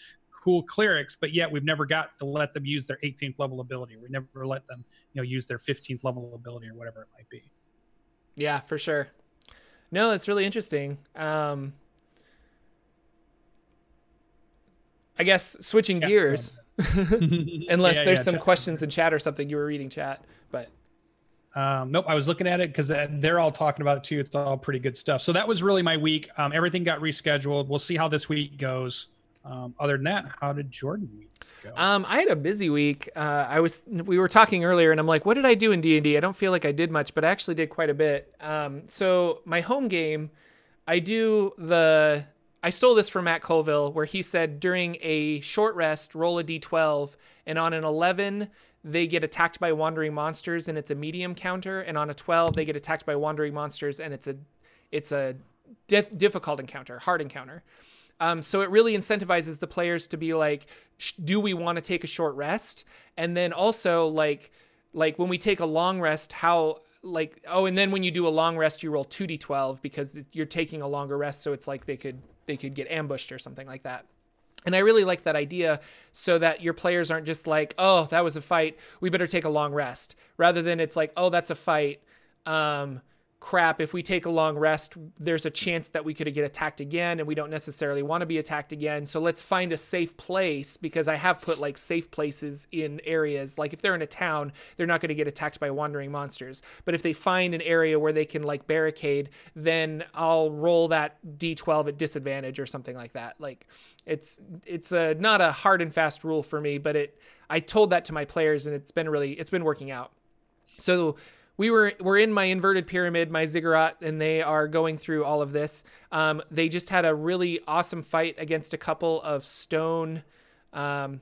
cool clerics, but yet we've never got to let them use their 18th level ability. We never let them, you know, use their 15th level ability or whatever it might be. Yeah, for sure. No, that's really interesting. Um, I guess switching Yeah, gears, *laughs* unless *laughs* Yeah, there's yeah, some questions in chat or something you were reading chat, Um, nope, I was looking at it because they're all talking about it too. It's all pretty good stuff. So that was really my week. Um, everything got rescheduled. We'll see how this week goes. Um, other than that, how did Jordan go? um, I had a busy week. Uh, I was we were talking earlier, and I'm like, what did I do in D and I don't feel like I did much, but I actually did quite a bit. Um, so my home game, I do the. I stole this from Matt Colville, where he said during a short rest, roll a d12, and on an 11, they get attacked by wandering monsters, and it's a medium counter, and on a 12, they get attacked by wandering monsters, and it's a it's a dif- difficult encounter, hard encounter. Um, so it really incentivizes the players to be like, do we want to take a short rest? And then also like, like when we take a long rest, how like oh, and then when you do a long rest, you roll two d12 because you're taking a longer rest. So it's like they could they could get ambushed or something like that. And I really like that idea so that your players aren't just like, oh, that was a fight. We better take a long rest. Rather than it's like, oh, that's a fight. Um, crap, if we take a long rest, there's a chance that we could get attacked again and we don't necessarily want to be attacked again. So let's find a safe place because I have put like safe places in areas. Like if they're in a town, they're not going to get attacked by wandering monsters. But if they find an area where they can like barricade, then I'll roll that d12 at disadvantage or something like that. Like it's it's a not a hard and fast rule for me, but it I told that to my players and it's been really it's been working out. So we were we're in my inverted pyramid, my ziggurat, and they are going through all of this. Um, they just had a really awesome fight against a couple of stone, um,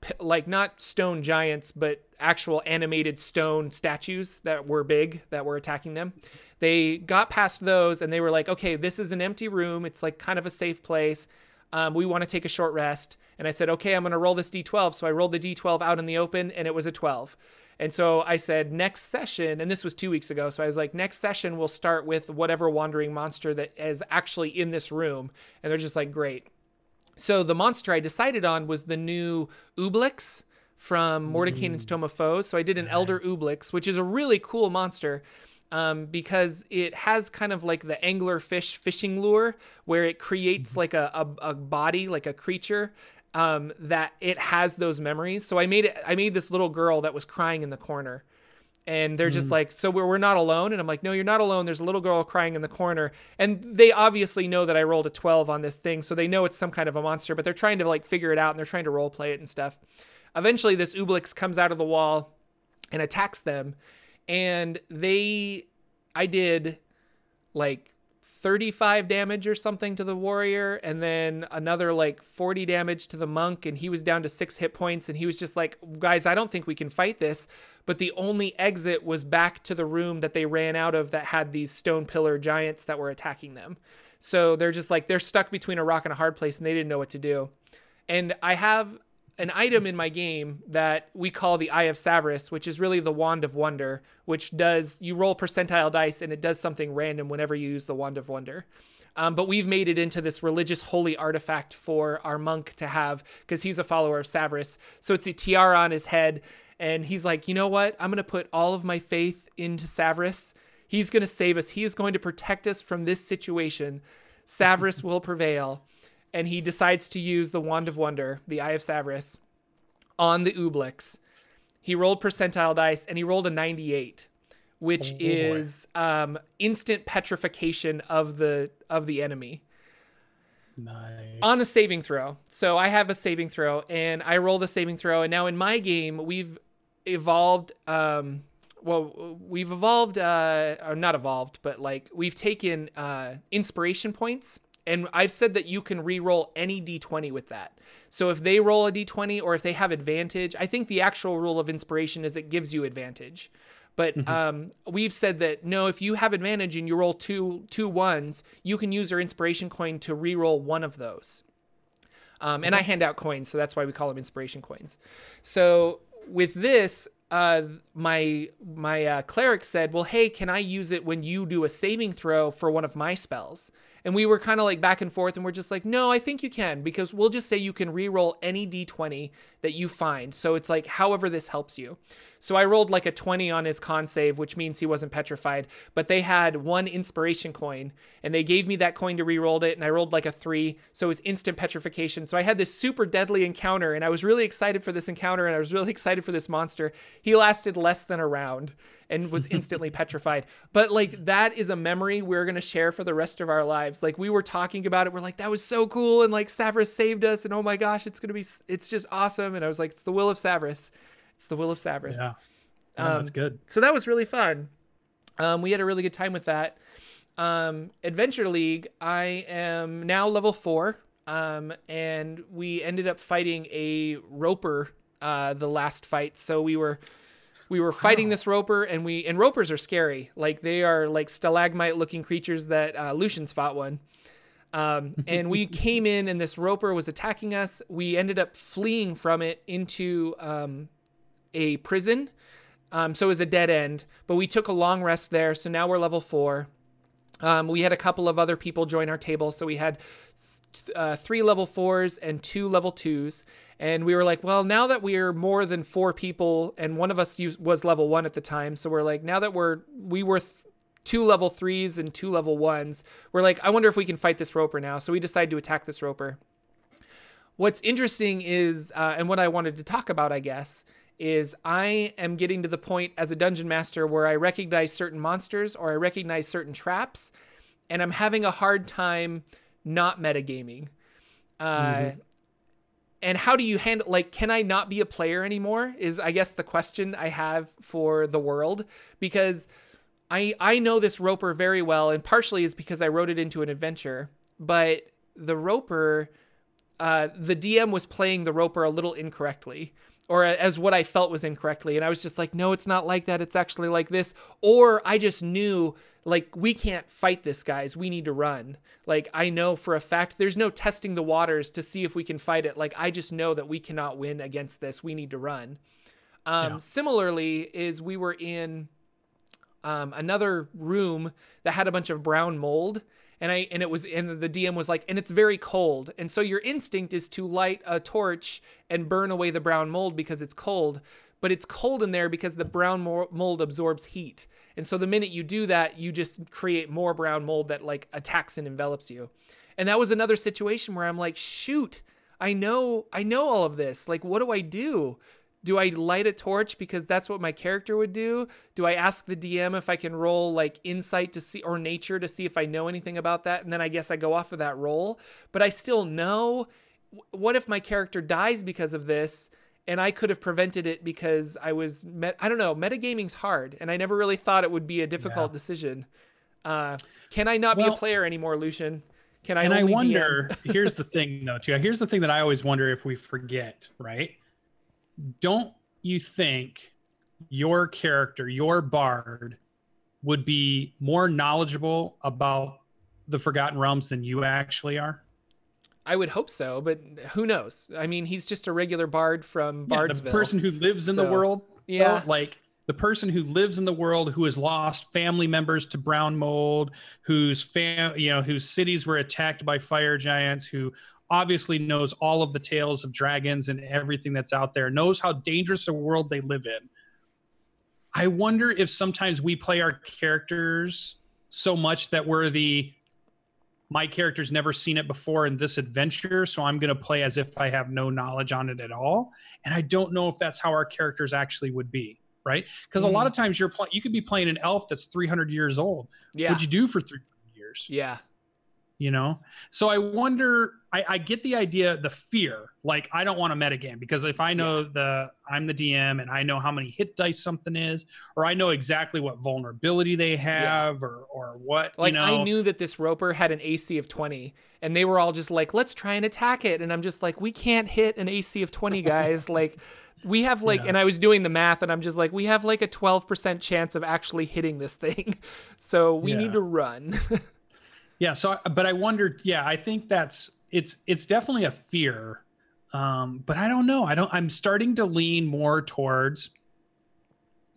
p- like not stone giants, but actual animated stone statues that were big that were attacking them. They got past those and they were like, okay, this is an empty room. It's like kind of a safe place. Um, we want to take a short rest. And I said, okay, I'm going to roll this d12. So I rolled the d12 out in the open and it was a 12. And so I said, next session, and this was two weeks ago. So I was like, next session, we'll start with whatever wandering monster that is actually in this room. And they're just like, great. So the monster I decided on was the new Oblex from Mordenkainen's Tome of Foes. So I did an Elder Oblex, which is a really cool monster um, because it has kind of like the angler fish fishing lure where it creates like a, a, a body, like a creature um, that it has those memories. So I made it. I made this little girl that was crying in the corner, and they're just like, "So we're, we're not alone." And I'm like, "No, you're not alone. There's a little girl crying in the corner." And they obviously know that I rolled a 12 on this thing, so they know it's some kind of a monster. But they're trying to like figure it out, and they're trying to role play it and stuff. Eventually, this Oblex comes out of the wall and attacks them, and they, I did like 35 damage or something to the warrior and then another like 40 damage to the monk and he was down to 6 hit points and he was just like guys I don't think we can fight this. But the only exit was back to the room that they ran out of that had these stone pillar giants that were attacking them. So they're just like they're stuck between a rock and a hard place and they didn't know what to do. And I have an item in my game that we call the Eye of Savras, which is really the Wand of Wonder, which does you roll percentile dice and it does something random whenever you use the Wand of Wonder. Um, but we've made it into this religious holy artifact for our monk to have because he's a follower of Savras. So it's a tiara on his head, and he's like, you know what? I'm gonna put all of my faith into Savras. He's gonna save us. He is going to protect us from this situation. Savras *laughs* will prevail and he decides to use the Wand of Wonder, the Eye of Savras, on the Oblex. He rolled percentile dice and he rolled a 98, which Oh, is um, instant petrification of the of the enemy Nice. on a saving throw. So I have a saving throw and I roll the saving throw. And now in my game, we've evolved. Um, well, we've evolved, uh, or not evolved, but like we've taken uh, inspiration points. And I've said that you can re-roll any d20 with that. So if they roll a d20 or if they have advantage, I think the actual rule of inspiration is it gives you advantage. But Mhm. um, we've said that no, if you have advantage and you roll two two ones, you can use your inspiration coin to re-roll one of those. Um, and I hand out coins, so that's why we call them inspiration coins. So with this, uh, my my uh, cleric said, "Well, hey, can I use it when you do a saving throw for one of my spells?" And we were kind of like back and forth, and we're just like, "No, I think you can because we'll just say you can re-roll any d20 that you find." So it's like, however this helps you. So I rolled like a 20 on his con save, which means he wasn't petrified. But they had one inspiration coin, and they gave me that coin to re-roll it, and I rolled like a three, so it was instant petrification. So I had this super deadly encounter, and I was really excited for this encounter, and I was really *laughs* excited for this monster. He lasted less than a round and was *laughs* instantly petrified. But like that is a memory we're gonna share for the rest of our lives. Like we were talking about it, we're like, that was so cool, and like Savras saved us, and oh my gosh, it's gonna be, it's just awesome. And I was like, it's the will of Savras. It's the will of Savras. Yeah, yeah Um, that's good. So that was really fun. Um, we had a really good time with that. Um, Adventure League, I am now level four, um, and we ended up fighting a roper uh, the last fight. So we were we were fighting this roper, and we and ropers are scary. Like they are like stalagmite looking creatures that uh, Lucian's fought one. Um, *laughs* and we came in, and this roper was attacking us. We ended up fleeing from it into um, a prison. Um, so it was a dead end, but we took a long rest there. So now we're level four. Um, we had a couple of other people join our table. So we had th- uh, three level fours and two level twos. And we were like, well, now that we're more than four people, and one of us use, was level one at the time, so we're like, now that we're we were th- two level threes and two level ones, we're like, I wonder if we can fight this roper now. So we decide to attack this roper. What's interesting is, uh, and what I wanted to talk about, I guess, is I am getting to the point as a dungeon master where I recognize certain monsters or I recognize certain traps, and I'm having a hard time not metagaming. Uh, Mhm. And how do you handle like can I not be a player anymore? Is I guess the question I have for the world because I I know this roper very well, and partially is because I wrote it into an adventure. But the roper, uh, the DM was playing the roper a little incorrectly, or as what I felt was incorrectly, and I was just like, no, it's not like that. It's actually like this. Or I just knew like we can't fight this, guys. We need to run. Like I know for a fact there's no testing the waters to see if we can fight it. Like I just know that we cannot win against this. We need to run. Um, Yeah. Similarly, is we were in um, another room that had a bunch of brown mold and I and it was and the DM was like and it's very cold. And so your instinct is to light a torch and burn away the brown mold because it's cold but it's cold in there because the brown mold absorbs heat. And so the minute you do that you just create more brown mold that like attacks and envelops you. And that was another situation where I'm like shoot I know I know all of this. Like what do I do do I light a torch because that's what my character would do? Do I ask the DM if I can roll like insight to see or nature to see if I know anything about that? And then I guess I go off of that roll. But I still know what if my character dies because of this and I could have prevented it because I was met- I don't know, metagaming's hard and I never really thought it would be a difficult Yeah. decision. Uh, can I not be a player anymore, Lucian? Can I and I wonder, *laughs* here's the thing though, too. Here's the thing that I always wonder if we forget, right? Don't you think your character, your bard, would be more knowledgeable about the Forgotten Realms than you actually are? I would hope so, but who knows? I mean, he's just a regular bard from Bardsville. Yeah, the person who lives in So, the world, yeah. though, like the person who lives in the world who has lost family members to brown mold, whose fam, you know, whose cities were attacked by fire giants, who obviously knows all of the tales of dragons and everything that's out there, knows how dangerous a world they live in. I wonder if sometimes we play our characters so much that we're the my character's never seen it before in this adventure, so I'm going to play as if I have no knowledge on it at all. And I don't know if that's how our characters actually would be, right? Because a lot mm-hmm. of times you're playing, you could be playing an elf that's 300 years old. yeah, What'd you do for 300 years? yeah, you know so i wonder I, I, get the idea the fear like i don't want to metagame because if i know yeah. the i'm the dm and i know how many hit dice something is or i know exactly what vulnerability they have yeah. or or what like you know. i knew that this roper had an ac of 20 and they were all just like let's try and attack it and i'm just like we can't hit an ac of 20 guys *laughs* like we have like yeah. and i was doing the math and i'm just like we have like a 12% chance of actually hitting this thing *laughs* so we need to run *laughs* Yeah. So, but I wondered. Yeah, I think that's it's it's definitely a fear. Um, but I don't know. I don't. I'm starting to lean more towards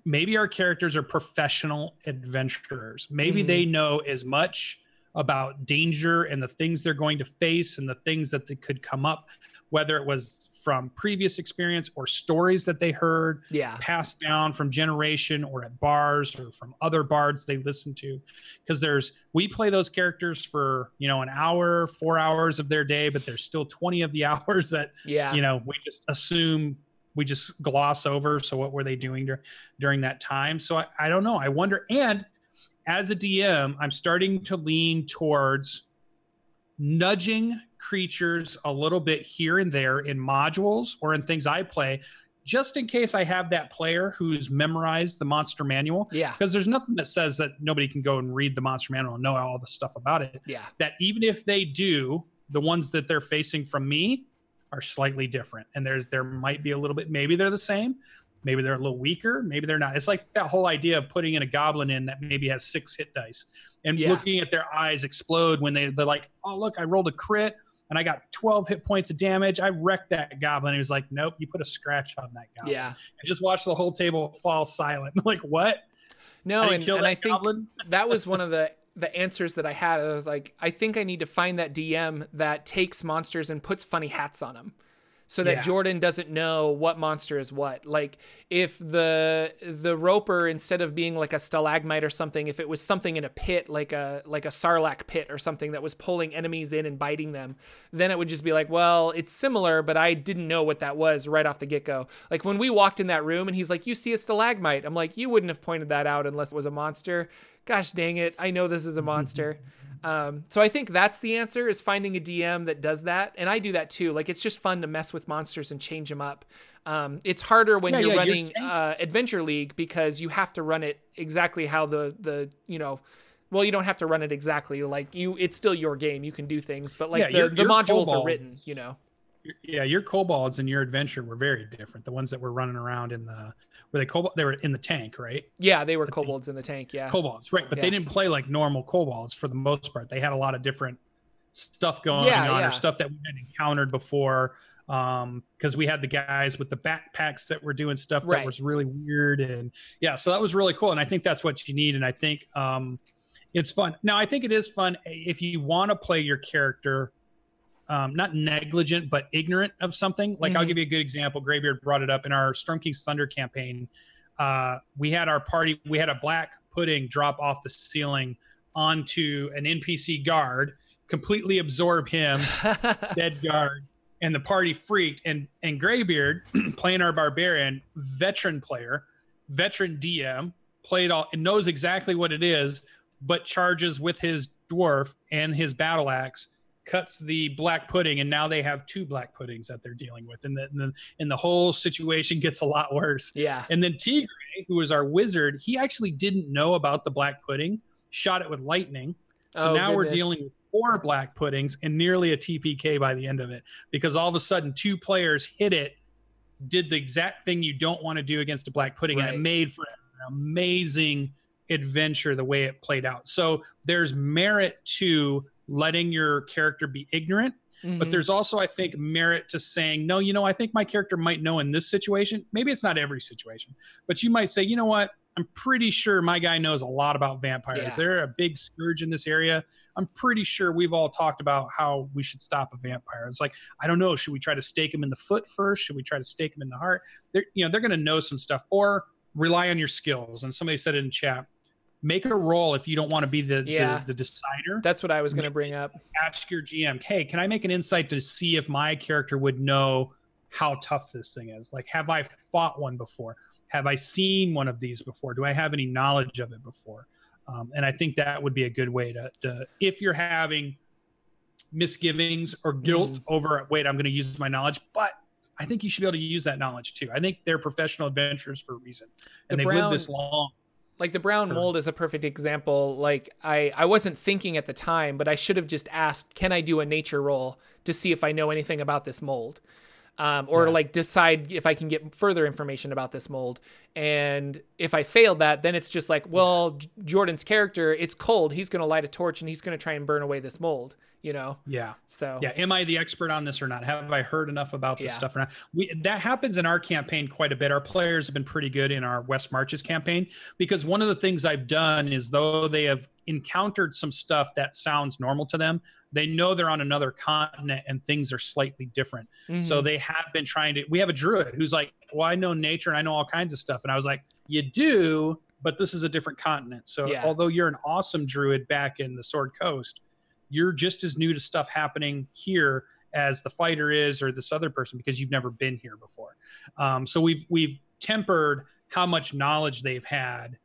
maybe our characters are professional adventurers. Maybe mm. they know as much about danger and the things they're going to face and the things that they could come up, whether it was from previous experience or stories that they heard yeah. passed down from generation or at bars or from other bards they listen to. Because there's we play those characters for you know an hour four hours of their day but there's still 20 of the *laughs* hours that yeah. you know we just assume we just gloss over. So what were they doing dur- during that time? So I, I don't know. I wonder and as a dm i'm starting to lean towards nudging creatures a little bit here and there in modules or in things I play, just in case I have that player who's memorized the monster manual. Yeah. Because there's nothing that says that nobody can go and read the monster manual and know all the stuff about it. Yeah. That even if they do, the ones that they're facing from me are slightly different. And there's there might be a little bit, maybe they're the same, maybe they're a little weaker, maybe they're not. It's like that whole idea of putting in a goblin in that maybe has six hit dice and yeah. looking at their eyes explode when they, they're like, oh, look, I rolled a crit and I got 12 hit points of damage. I wrecked that goblin. He was like, nope, you put a scratch on that goblin. Yeah. I just watched the whole table fall silent. *laughs* like, what? No, and, and I think *laughs* that was one of the the answers that I had. I was like, I think I need to find that DM that takes monsters and puts funny hats on them so that yeah. Jordan doesn't know what monster is what. Like if the the roper instead of being like a stalagmite or something, if it was something in a pit like a like a sarlacc pit or something that was pulling enemies in and biting them, then it would just be like, well, it's similar, but I didn't know what that was right off the get-go. Like when we walked in that room and he's like, "You see a stalagmite." I'm like, "You wouldn't have pointed that out unless it was a monster." Gosh dang it. I know this is a mm-hmm. monster. Um, so I think that's the answer is finding a DM that does that, and I do that too. Like it's just fun to mess with monsters and change them up. Um, it's harder when yeah, you're yeah, running you're uh, Adventure League because you have to run it exactly how the the you know. Well, you don't have to run it exactly like you. It's still your game. You can do things, but like yeah, the, the modules are written, you know yeah, your kobolds and your adventure were very different. The ones that were running around in the were they kobold? They were in the tank, right? Yeah, they were the kobolds tank. in the tank. Yeah, kobolds, right? But yeah. they didn't play like normal kobolds for the most part. They had a lot of different stuff going yeah, on, yeah. or stuff that we had encountered before. Um, because we had the guys with the backpacks that were doing stuff that was really weird, and yeah, so that was really cool. And I think that's what you need. And I think um, it's fun. Now, I think it is fun if you want to play your character um, not negligent, but ignorant of something. Like mm-hmm. I'll give you a good example. Graybeard brought it up in our Storm King's Thunder campaign. Uh, we had our party, we had a black pudding drop off the ceiling onto an NPC guard, completely absorb him, *laughs* dead guard, and the party freaked. And and Graybeard, *clears throat* playing our barbarian, veteran player, veteran DM, played all and knows exactly what it is, but charges with his dwarf and his battle axe cuts the black pudding, and now they have two black puddings that they're dealing with, and, the, and, the, and the whole situation *laughs* gets a lot worse. Yeah. And then Tigre, who was our wizard, he actually didn't know about the black pudding, shot it with lightning. So oh, now goodness. we're dealing with four black puddings and nearly a TPK by the end of it because all of a sudden two players hit it, did the exact thing you don't want to do against a black pudding, right. and it made for an amazing adventure the way it played out. So there's merit to letting your character be ignorant. Mm-hmm. But there's also, I think, merit to saying, no, you know, I think my character might know in this situation. Maybe it's not every situation, but you might say, you know what? I'm pretty sure my guy knows a lot about vampires. Yeah. They're a big scourge in this area. I'm pretty sure we've all talked about how we should stop a vampire. It's like, I don't know. Should we try to stake him in the foot first? Should we try to stake him in the heart? They're, you know, they're going to know some stuff or rely on your skills. And somebody said it in chat make a roll if you don't want to be the, yeah. the, the, decider. That's what I was going to bring up. Ask your GM, hey, can I make an insight to see if my character would know how tough this thing is? Like, have I fought one before? Have I seen one of these before? Do I have any knowledge of it before? Um, and I think that would be a good way to, to, if you're having misgivings or guilt mm. over wait i'm going to use my knowledge but i think you should be able to use that knowledge too i think they're professional adventurers for a reason and the they've brown, lived this long like the brown mold is a perfect example like i i wasn't thinking at the time but i should have just asked can i do a nature roll to see if i know anything about this mold um, or yeah. like decide if I can get further information about this mold. And if I failed that, then it's just like, well, J- Jordan's character, it's cold. He's going to light a torch and he's going to try and burn away this mold, you know? Yeah. So, yeah. Am I the expert on this or not? Have I heard enough about this yeah. stuff or not? We, that happens in our campaign quite a bit. Our players have been pretty good in our West Marches campaign because one of the things I've done is though they have encountered some stuff that sounds normal to them, they know they're on another continent and things are slightly different. Mm-hmm. So they have been trying to. We have a druid who's like, "Well, I know nature and I know all kinds of stuff," and I was like, "You do." But this is a different continent. So yeah. although you're an awesome druid back in the Sword Coast, you're just as new to stuff happening here as the fighter is or this other person because you've never been here before. Um, so we've we've tempered how much knowledge they've had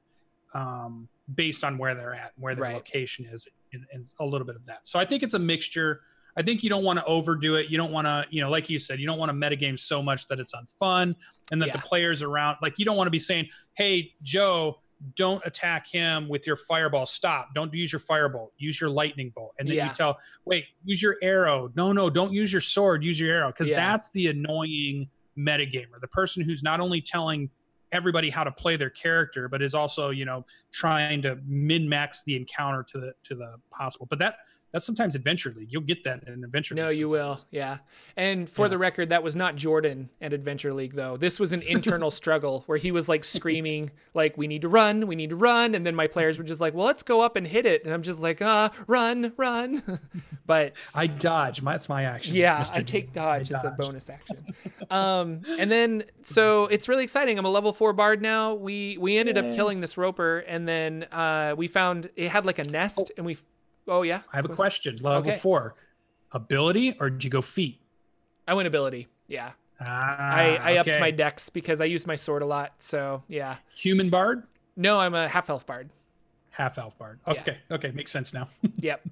um, based on where they're at, and where their right. location is, and, and, a little bit of that. So I think it's a mixture. I think you don't want to overdo it. You don't want to, you know, like you said, you don't want to metagame so much that it's unfun and that yeah. the players around, like, you don't want to be saying, "Hey, Joe, don't attack him with your fireball. Stop. Don't use your fireball. Use your lightning bolt." And then yeah. you tell, "Wait, use your arrow. No, no, don't use your sword. Use your arrow." Because yeah. that's the annoying metagamer, the person who's not only telling everybody how to play their character, but is also you know trying to min max the encounter to the to the possible. But that that's sometimes Adventure League. You'll get that in Adventure no, League. No, you will. Yeah. And for yeah. the record, that was not Jordan at Adventure League, though. This was an *laughs* internal struggle where he was like screaming, like, we need to run, we need to run. And then my players were just like, well, let's go up and hit it. And I'm just like, uh, run, run. *laughs* but I dodge. That's my action. Yeah, Mr. I take dodge as a bonus action. *laughs* um, and then, so it's really exciting. I'm a level four bard now. We, we ended Yay. up killing this roper and then uh, we found it had like a nest oh. and we Oh yeah. I have a question. Level okay. four, ability or did you go feet? I went ability. Yeah. Ah, I I okay. upped my dex because I use my sword a lot. So yeah. Human bard? No, I'm a half elf bard half elf bard. Okay, yeah. okay, makes sense now. *laughs* yep.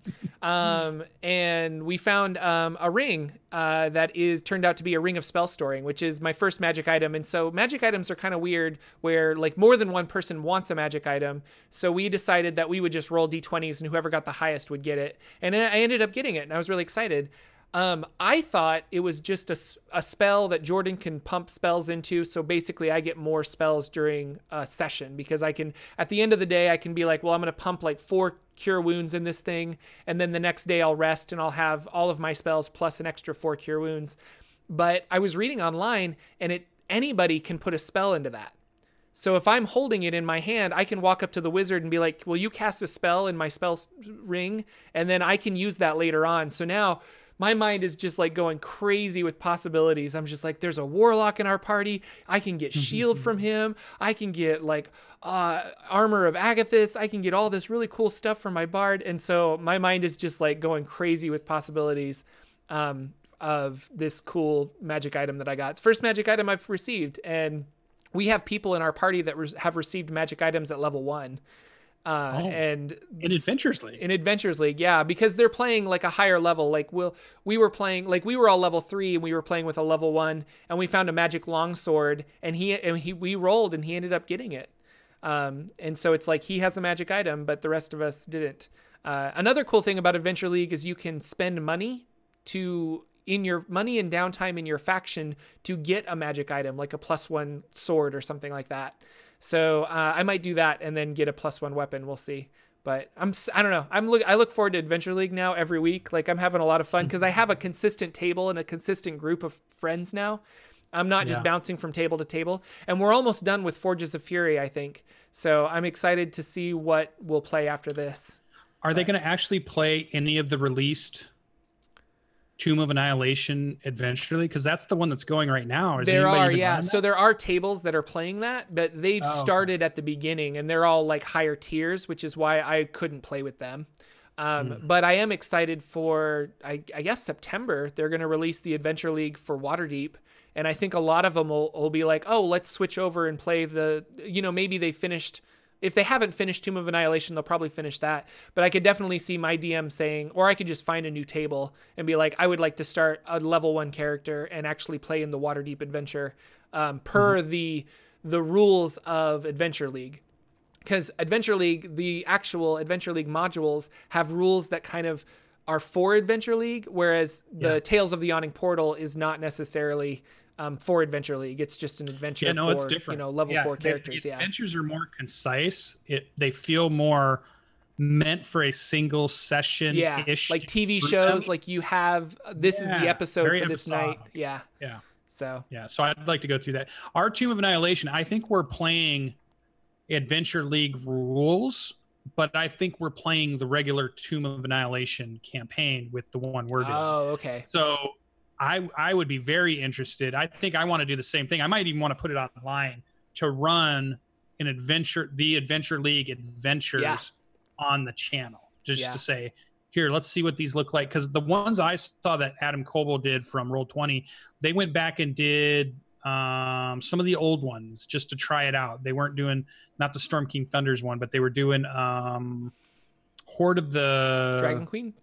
Um, and we found um, a ring uh, that is turned out to be a ring of spell storing, which is my first magic item. And so magic items are kind of weird, where like more than one person wants a magic item. So we decided that we would just roll d20s, and whoever got the highest would get it. And I ended up getting it, and I was really excited. Um, I thought it was just a, a spell that Jordan can pump spells into. So basically, I get more spells during a session because I can, at the end of the day, I can be like, well, I'm going to pump like four cure wounds in this thing. And then the next day, I'll rest and I'll have all of my spells plus an extra four cure wounds. But I was reading online and it anybody can put a spell into that. So if I'm holding it in my hand, I can walk up to the wizard and be like, "Will you cast a spell in my spell ring?" And then I can use that later on. So now my mind is just like going crazy with possibilities. I'm just like, there's a warlock in our party. I can get *laughs* shield from him. I can get like uh, armor of Agathys. I can get all this really cool stuff from my bard. And so my mind is just like going crazy with possibilities um, of this cool magic item that I got. It's first magic item I've received. And we have people in our party that re- have received magic items at level one. Uh, oh, and in Adventures League. In Adventures League, yeah, because they're playing like a higher level. Like we'll we were playing like we were all level three and we were playing with a level one, and we found a magic longsword, and he and he we rolled and he ended up getting it. Um, and so it's like he has a magic item, but the rest of us didn't. Uh, another cool thing about Adventure League is you can spend money to in your money and downtime in your faction to get a magic item like a plus one sword or something like that. So uh, I might do that and then get a plus one weapon. We'll see. But I'm I don't know. I'm look I look forward to Adventure League now every week. Like I'm having a lot of fun because I have a consistent table and a consistent group of friends now. I'm not just yeah. bouncing from table to table. And we're almost done with Forges of Fury, I think. So I'm excited to see what will play after this. Are but, they going to actually play any of the released Tomb of Annihilation eventually? Because that's the one that's going right now. Is there are, yeah. So there are tables that are playing that, but they've oh, started at the beginning and they're all like higher tiers, which is why I couldn't play with them. Um, mm. But I am excited for, I, I guess, September. They're going to release the Adventure League for Waterdeep. And I think a lot of them will, will be like, oh, let's switch over and play the, you know, maybe they finished if they haven't finished Tomb of Annihilation, they'll probably finish that. But I could definitely see my DM saying, or I could just find a new table and be like, I would like to start a level one character and actually play in the Waterdeep adventure um, per mm-hmm. the the rules of Adventure League. Because Adventure League, the actual Adventure League modules have rules that kind of are for Adventure League, whereas the Tales of the Yawning Portal is not necessarily um, for Adventure League. It's just an adventure yeah, no, for it's different. you know level yeah, four characters. The yeah, adventures are more concise. It they feel more meant for a single session. Yeah, like TV shows. Like you have this yeah, is the episode for this night. Yeah, yeah. So yeah, so I'd like to go through that. Our Tomb of Annihilation. I think we're playing Adventure League rules but I think we're playing the regular Tomb of Annihilation campaign with the one we're doing. Oh, okay. So I I would be very interested. I think I want to do the same thing. I might even want to put it online to run an adventure, the Adventure League adventures yeah. on the channel, just yeah. to say, here, let's see what these look like. Because the ones I saw that Adam Koebel did from Roll Twenty, they went back and did um, some of the old ones just to try it out. They weren't doing not the Storm King Thunders one, but they were doing um, Hoard of the Dragon Queen.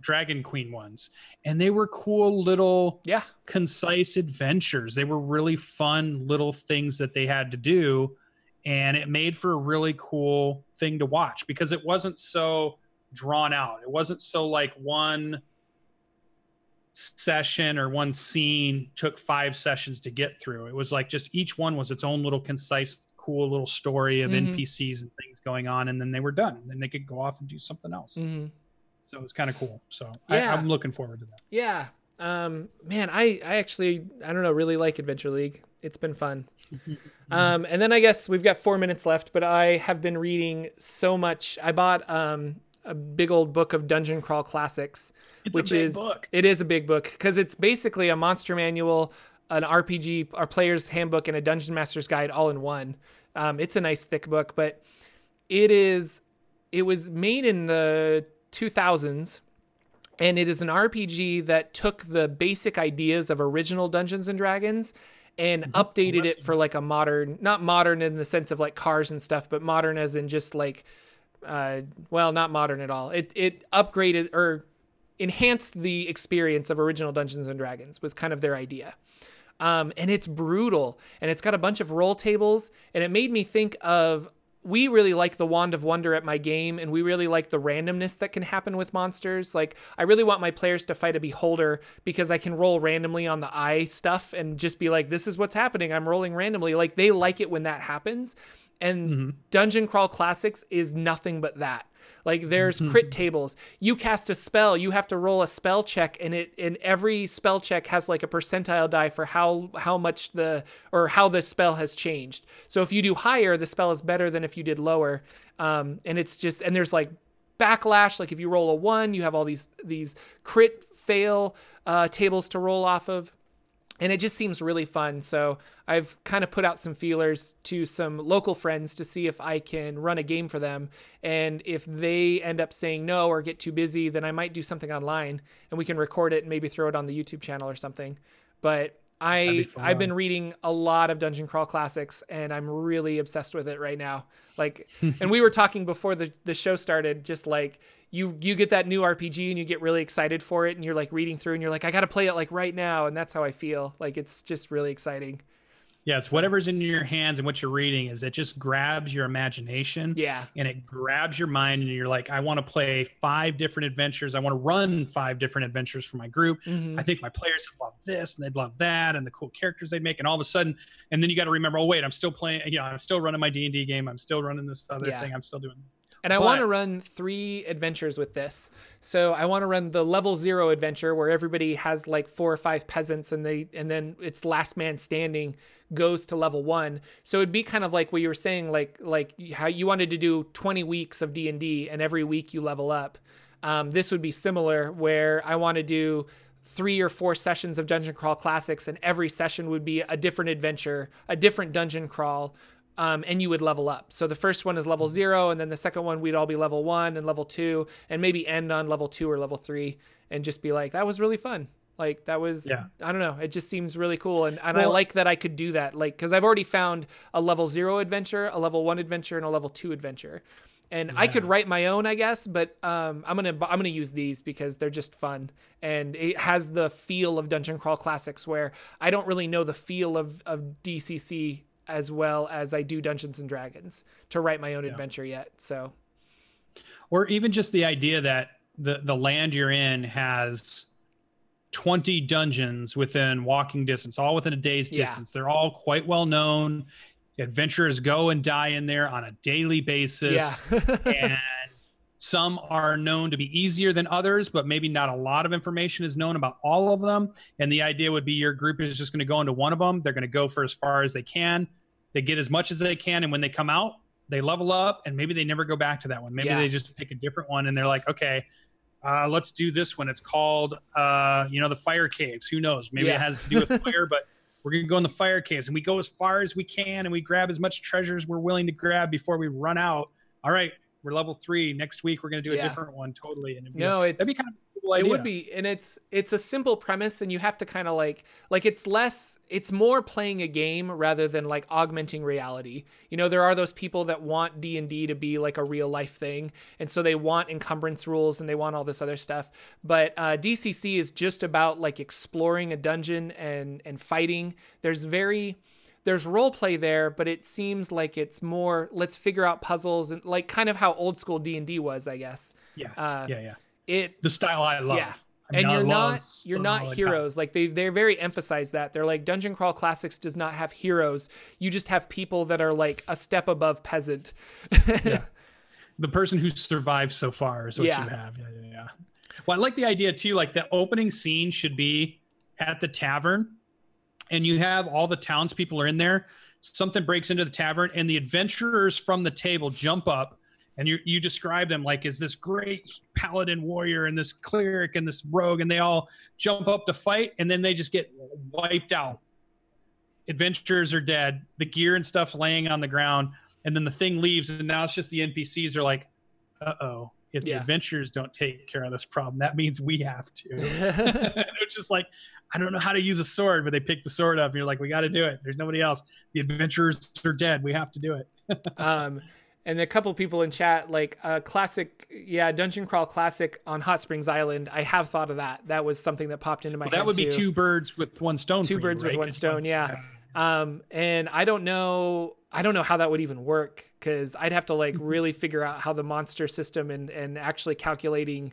Dragon Queen ones, and they were cool little, yeah, concise adventures. They were really fun little things that they had to do, and it made for a really cool thing to watch because it wasn't so drawn out. It wasn't so like one session or one scene took five sessions to get through. It was like just each one was its own little concise, cool little story of mm-hmm. NPCs and things going on, and then they were done. And then they could go off and do something else. Mm-hmm. So it was kind of cool. So yeah. I, am looking forward to that. Yeah. Um, man, I, I actually, I don't know, really like Adventure League. It's been fun. *laughs* Um, and then I guess we've got four minutes left, but I have been reading so much. I bought um, a big old book of dungeon crawl classics it's which is book. it is a big book because it's basically a monster manual, an RPG, our player's handbook, and a dungeon master's guide all in one. Um, it's a nice thick book, but it is it was made in the 2000s and it is an RPG that took the basic ideas of original Dungeons and Dragons and mm-hmm. updated it for like a modern, not modern in the sense of like cars and stuff, but modern as in just like, uh, well, not modern at all. It it upgraded or enhanced the experience of original Dungeons and Dragons was kind of their idea. Um, and it's brutal and it's got a bunch of roll tables and it made me think of we really like the wand of wonder at my game and we really like the randomness that can happen with monsters. Like i really want my players to fight a beholder because i can roll randomly on the eye stuff and just be like this is what's happening. I'm rolling randomly. Like they like it when that happens. And mm-hmm. dungeon crawl classics is nothing but that like there's mm-hmm. crit tables. You cast a spell, you have to roll a spell check, and it and every spell check has like a percentile die for how how much the or how the spell has changed. So if you do higher, the spell is better than if you did lower. Um, and it's just and there's like backlash. Like if you roll a one, you have all these these crit fail uh, tables to roll off of and it just seems really fun. So I've kind of put out some feelers to some local friends to see if I can run a game for them. And if they end up saying no or get too busy, then I might do something online and we can record it and maybe throw it on the YouTube channel or something. But I I've been reading a lot of Dungeon Crawl classics and I'm really obsessed with it right now. Like *laughs* and we were talking before the the show started just like you you get that new RPG and you get really excited for it and you're like reading through and you're like I got to play it like right now and that's how I feel. Like it's just really exciting. Yeah, it's so. whatever's in your hands and what you're reading is it just grabs your imagination. Yeah. And it grabs your mind and you're like I want to play five different adventures. I want to run five different adventures for my group. Mm-hmm. I think my players love this and they'd love that and the cool characters they'd make and all of a sudden and then you got to remember oh wait, I'm still playing, you know, I'm still running my D&D game. I'm still running this other yeah. thing. I'm still doing and I want to run three adventures with this. So I want to run the level zero adventure where everybody has like four or five peasants and they and then it's last man standing goes to level one. So it'd be kind of like what you were saying, like like how you wanted to do 20 weeks of D and D and every week you level up. Um, this would be similar where I want to do three or four sessions of dungeon crawl classics and every session would be a different adventure a different dungeon crawl um, and you would level up. So the first one is level mm-hmm. zero, and then the second one we'd all be level one and level two, and maybe end on level two or level three, and just be like, that was really fun. Like that was Yeah. I don't know. It just seems really cool, and and I like that I could do that. Like because I've already found a level zero adventure, a level one adventure, and a level two adventure. And I could write my own, I guess, but um, I'm gonna I'm gonna use these because they're just fun, and it has the feel of Dungeon Crawl Classics, where I don't really know the feel of of DCC as well as I do Dungeons and Dragons to write my own adventure yet. So. Or even just the idea that the the land you're in has 20 dungeons within walking distance all within a day's Yeah. distance. They're all quite well known. Adventurers go and die in there on a daily basis. Yeah, *laughs* and some are known to be easier than others but maybe not a lot of information is known about all of them. And the idea would be your group is just going to go into one of them. They're going to go for as far as they can they get as much as they can and when they come out they level up and maybe they never go back to that one. Maybe Yeah. they just pick a different one and they're like okay uh, let's do this one. It's called uh, you know the fire caves. Who knows? Maybe Yeah. it has to do with *laughs* fire but we're going to go in the fire caves and we go as far as we can and we grab as much treasure as we're willing to grab before we run out. All right we're level three. Next week we're going to do a Yeah. different one totally. And it'd be, no, it's that'd be kind of cool it would be and it's it's a simple premise and you have to kind of like like it's less it's more playing a game rather than like augmenting reality. You know there are those people that want d&d to be like a real life thing and so they want encumbrance rules and they want all this other stuff. But uh, dcc is just about like exploring a dungeon and and fighting. There's very there's role play there but it seems like it's more let's figure out puzzles and like kind of how old school d&d was i guess. Yeah. Uh, yeah yeah it the style i love Yeah. I mean, and you're not you're not heroes like they they very emphasize that they're like dungeon crawl classics does not have heroes you just have people that are like a step above peasant Yeah. *laughs* the person who survived so far is what Yeah. you have. Yeah, yeah, yeah. Well, I like the idea too. Like the opening scene should be at the tavern, and you have all the townspeople are in there. Something breaks into the tavern, and the adventurers from the table jump up, and you you describe them like as this great paladin warrior and this cleric and this rogue, and they all jump up to fight, and then they just get wiped out. Adventurers are dead. The gear and stuff laying on the ground and then the thing leaves and now it's just the npcs are like uh-oh if the adventurers don't take care of this problem that means we have to. *laughs* *laughs* It's just like i don't know how to use a sword but they pick the sword up and you're like we got to do it. There's nobody else. The adventurers are dead. We have to do it. *laughs* Um and a couple people in chat like uh classic yeah dungeon crawl classic on hot springs island. I have thought of that. That was something that popped into my Well, head that would be two birds with one stone Two for you, birds with one stone, yeah. um and i don't know i don't know how that would even work because i'd have to like really figure out how the monster system and and actually calculating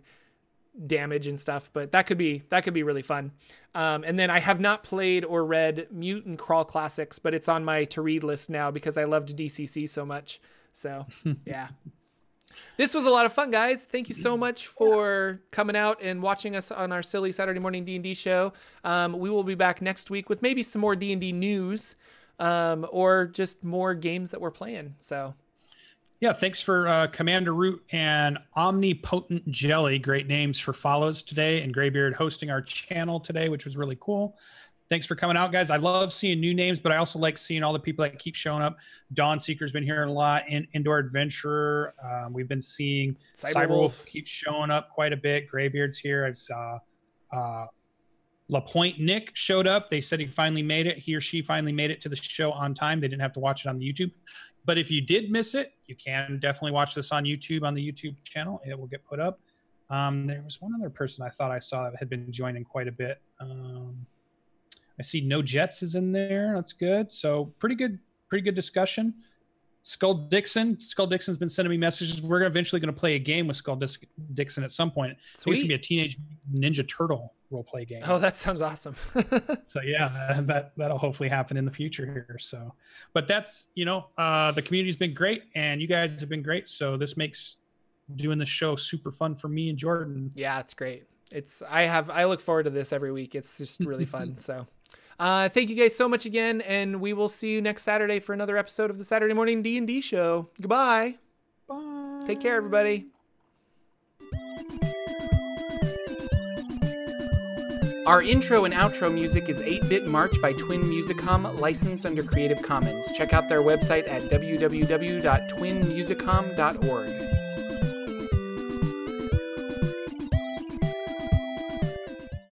damage and stuff but that could be that could be really fun. Um, and then i have not played or read mutant crawl classics but it's on my to read list now because i loved dcc so much so *laughs* yeah this was a lot of fun guys thank you so much for coming out and watching us on our silly saturday morning d&d show um, we will be back next week with maybe some more d&d news um, or just more games that we're playing so Yeah, thanks for uh, Commander Root and Omnipotent Jelly. Great names for follows today, and Graybeard hosting our channel today, which was really cool. Thanks for coming out, guys. I love seeing new names, but I also like seeing all the people that keep showing up. Dawn Seeker's been here a lot. In, Indoor Adventurer, um, we've been seeing Cyberwolf. Cyberwolf keeps showing up quite a bit. Graybeard's here. I saw uh, LaPointe Nick showed up. They said he finally made it. He or she finally made it to the show on time. They didn't have to watch it on the YouTube. But if you did miss it, you can definitely watch this on YouTube on the YouTube channel. It will get put up. Um, there was one other person I thought I saw that had been joining quite a bit. Um, I see No Jets is in there. That's good. So pretty good, pretty good discussion. Skull Dixon. Skull Dixon's been sending me messages. We're eventually going to play a game with Skull Dis- Dixon at some point. It's going to be a Teenage Ninja Turtle role play game. oh that sounds awesome *laughs* So yeah, that that'll hopefully happen in the future here. So, but that's you know uh, the community's been great, and you guys have been great. So this makes doing the show super fun for me and Jordan. Yeah, it's great. It's I have I look forward to this every week. It's just really fun. *laughs* So, uh, thank you guys so much again, and we will see you next Saturday for another episode of the Saturday Morning D and D Show. Goodbye. Bye. Take care, everybody. Our intro and outro music is 8 Bit March by Twin Musicom, licensed under Creative Commons. Check out their website at www.twinmusicom.org.